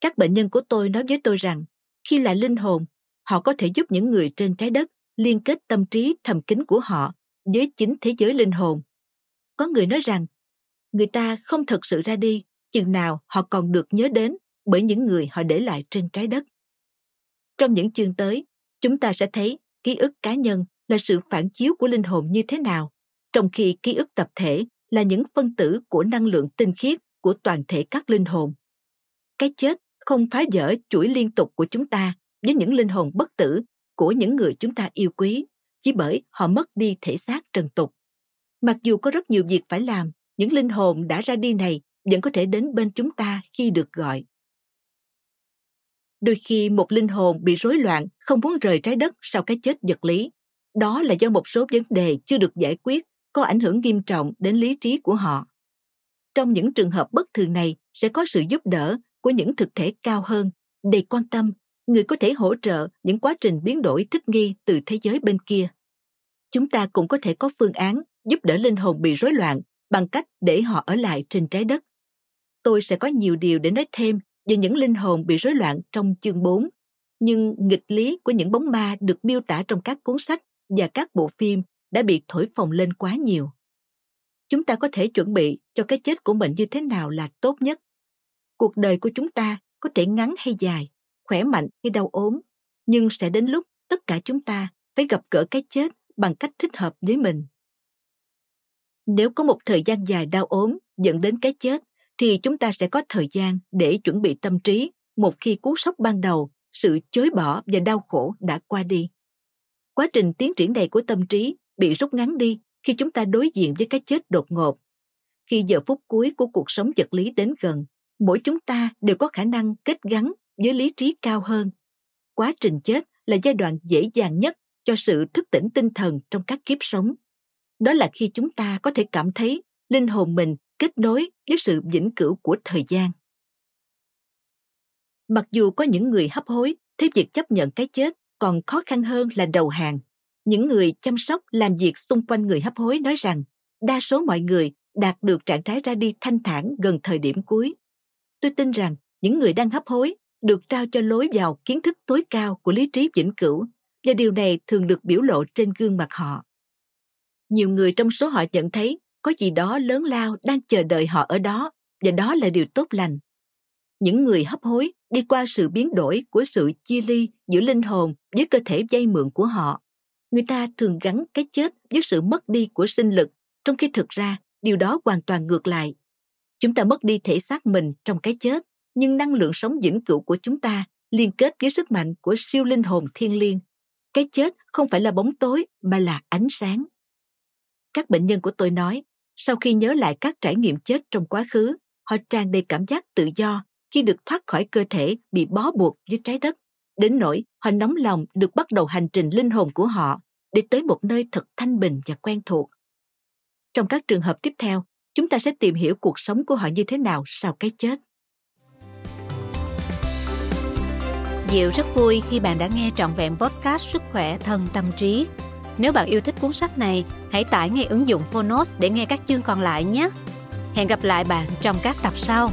Các bệnh nhân của tôi nói với tôi rằng khi là linh hồn, họ có thể giúp những người trên trái đất liên kết tâm trí thầm kín của họ với chính thế giới linh hồn. Có người nói rằng người ta không thật sự ra đi chừng nào họ còn được nhớ đến bởi những người họ để lại trên trái đất. Trong những chương tới, chúng ta sẽ thấy ký ức cá nhân là sự phản chiếu của linh hồn như thế nào, trong khi ký ức tập thể là những phân tử của năng lượng tinh khiết của toàn thể các linh hồn. Cái chết không phá vỡ chuỗi liên tục của chúng ta với những linh hồn bất tử của những người chúng ta yêu quý chỉ bởi họ mất đi thể xác trần tục. Mặc dù có rất nhiều việc phải làm, những linh hồn đã ra đi này vẫn có thể đến bên chúng ta khi được gọi. Đôi khi một linh hồn bị rối loạn, không muốn rời trái đất sau cái chết vật lý. Đó là do một số vấn đề chưa được giải quyết, có ảnh hưởng nghiêm trọng đến lý trí của họ. Trong những trường hợp bất thường này sẽ có sự giúp đỡ của những thực thể cao hơn, đầy quan tâm, người có thể hỗ trợ những quá trình biến đổi thích nghi từ thế giới bên kia. Chúng ta cũng có thể có phương án giúp đỡ linh hồn bị rối loạn bằng cách để họ ở lại trên trái đất. Tôi sẽ có nhiều điều để nói thêm về những linh hồn bị rối loạn trong chương 4, nhưng nghịch lý của những bóng ma được miêu tả trong các cuốn sách và các bộ phim đã bị thổi phồng lên quá nhiều. Chúng ta có thể chuẩn bị cho cái chết của mình như thế nào là tốt nhất. Cuộc đời của chúng ta có thể ngắn hay dài, khỏe mạnh hay đau ốm, nhưng sẽ đến lúc tất cả chúng ta phải gặp gỡ cái chết bằng cách thích hợp với mình. Nếu có một thời gian dài đau ốm dẫn đến cái chết, thì chúng ta sẽ có thời gian để chuẩn bị tâm trí một khi cú sốc ban đầu, sự chối bỏ và đau khổ đã qua đi. Quá trình tiến triển này của tâm trí bị rút ngắn đi khi chúng ta đối diện với cái chết đột ngột. Khi giờ phút cuối của cuộc sống vật lý đến gần, mỗi chúng ta đều có khả năng kết gắn với lý trí cao hơn. Quá trình chết là giai đoạn dễ dàng nhất cho sự thức tỉnh tinh thần trong các kiếp sống. Đó là khi chúng ta có thể cảm thấy linh hồn mình kết nối với sự vĩnh cửu của thời gian. Mặc dù có những người hấp hối, thế việc chấp nhận cái chết còn khó khăn hơn là đầu hàng. Những người chăm sóc làm việc xung quanh người hấp hối nói rằng đa số mọi người đạt được trạng thái ra đi thanh thản gần thời điểm cuối. Tôi tin rằng những người đang hấp hối được trao cho lối vào kiến thức tối cao của lý trí vĩnh cửu và điều này thường được biểu lộ trên gương mặt họ. Nhiều người trong số họ nhận thấy có gì đó lớn lao đang chờ đợi họ ở đó và đó là điều tốt lành. Những người hấp hối đi qua sự biến đổi của sự chia ly giữa linh hồn với cơ thể dây mượn của họ. Người ta thường gắn cái chết với sự mất đi của sinh lực, trong khi thực ra điều đó hoàn toàn ngược lại. Chúng ta mất đi thể xác mình trong cái chết, nhưng năng lượng sống vĩnh cửu của chúng ta liên kết với sức mạnh của siêu linh hồn thiên liêng. Cái chết không phải là bóng tối mà là ánh sáng. Các bệnh nhân của tôi nói, sau khi nhớ lại các trải nghiệm chết trong quá khứ, họ tràn đầy cảm giác tự do khi được thoát khỏi cơ thể bị bó buộc với trái đất, đến nỗi họ nóng lòng được bắt đầu hành trình linh hồn của họ để tới một nơi thật thanh bình và quen thuộc. Trong các trường hợp tiếp theo, chúng ta sẽ tìm hiểu cuộc sống của họ như thế nào sau cái chết. Diệu rất vui khi bạn đã nghe trọn vẹn podcast Sức khỏe thân tâm trí. Nếu bạn yêu thích cuốn sách này, hãy tải ngay ứng dụng Phonos để nghe các chương còn lại nhé. Hẹn gặp lại bạn trong các tập sau.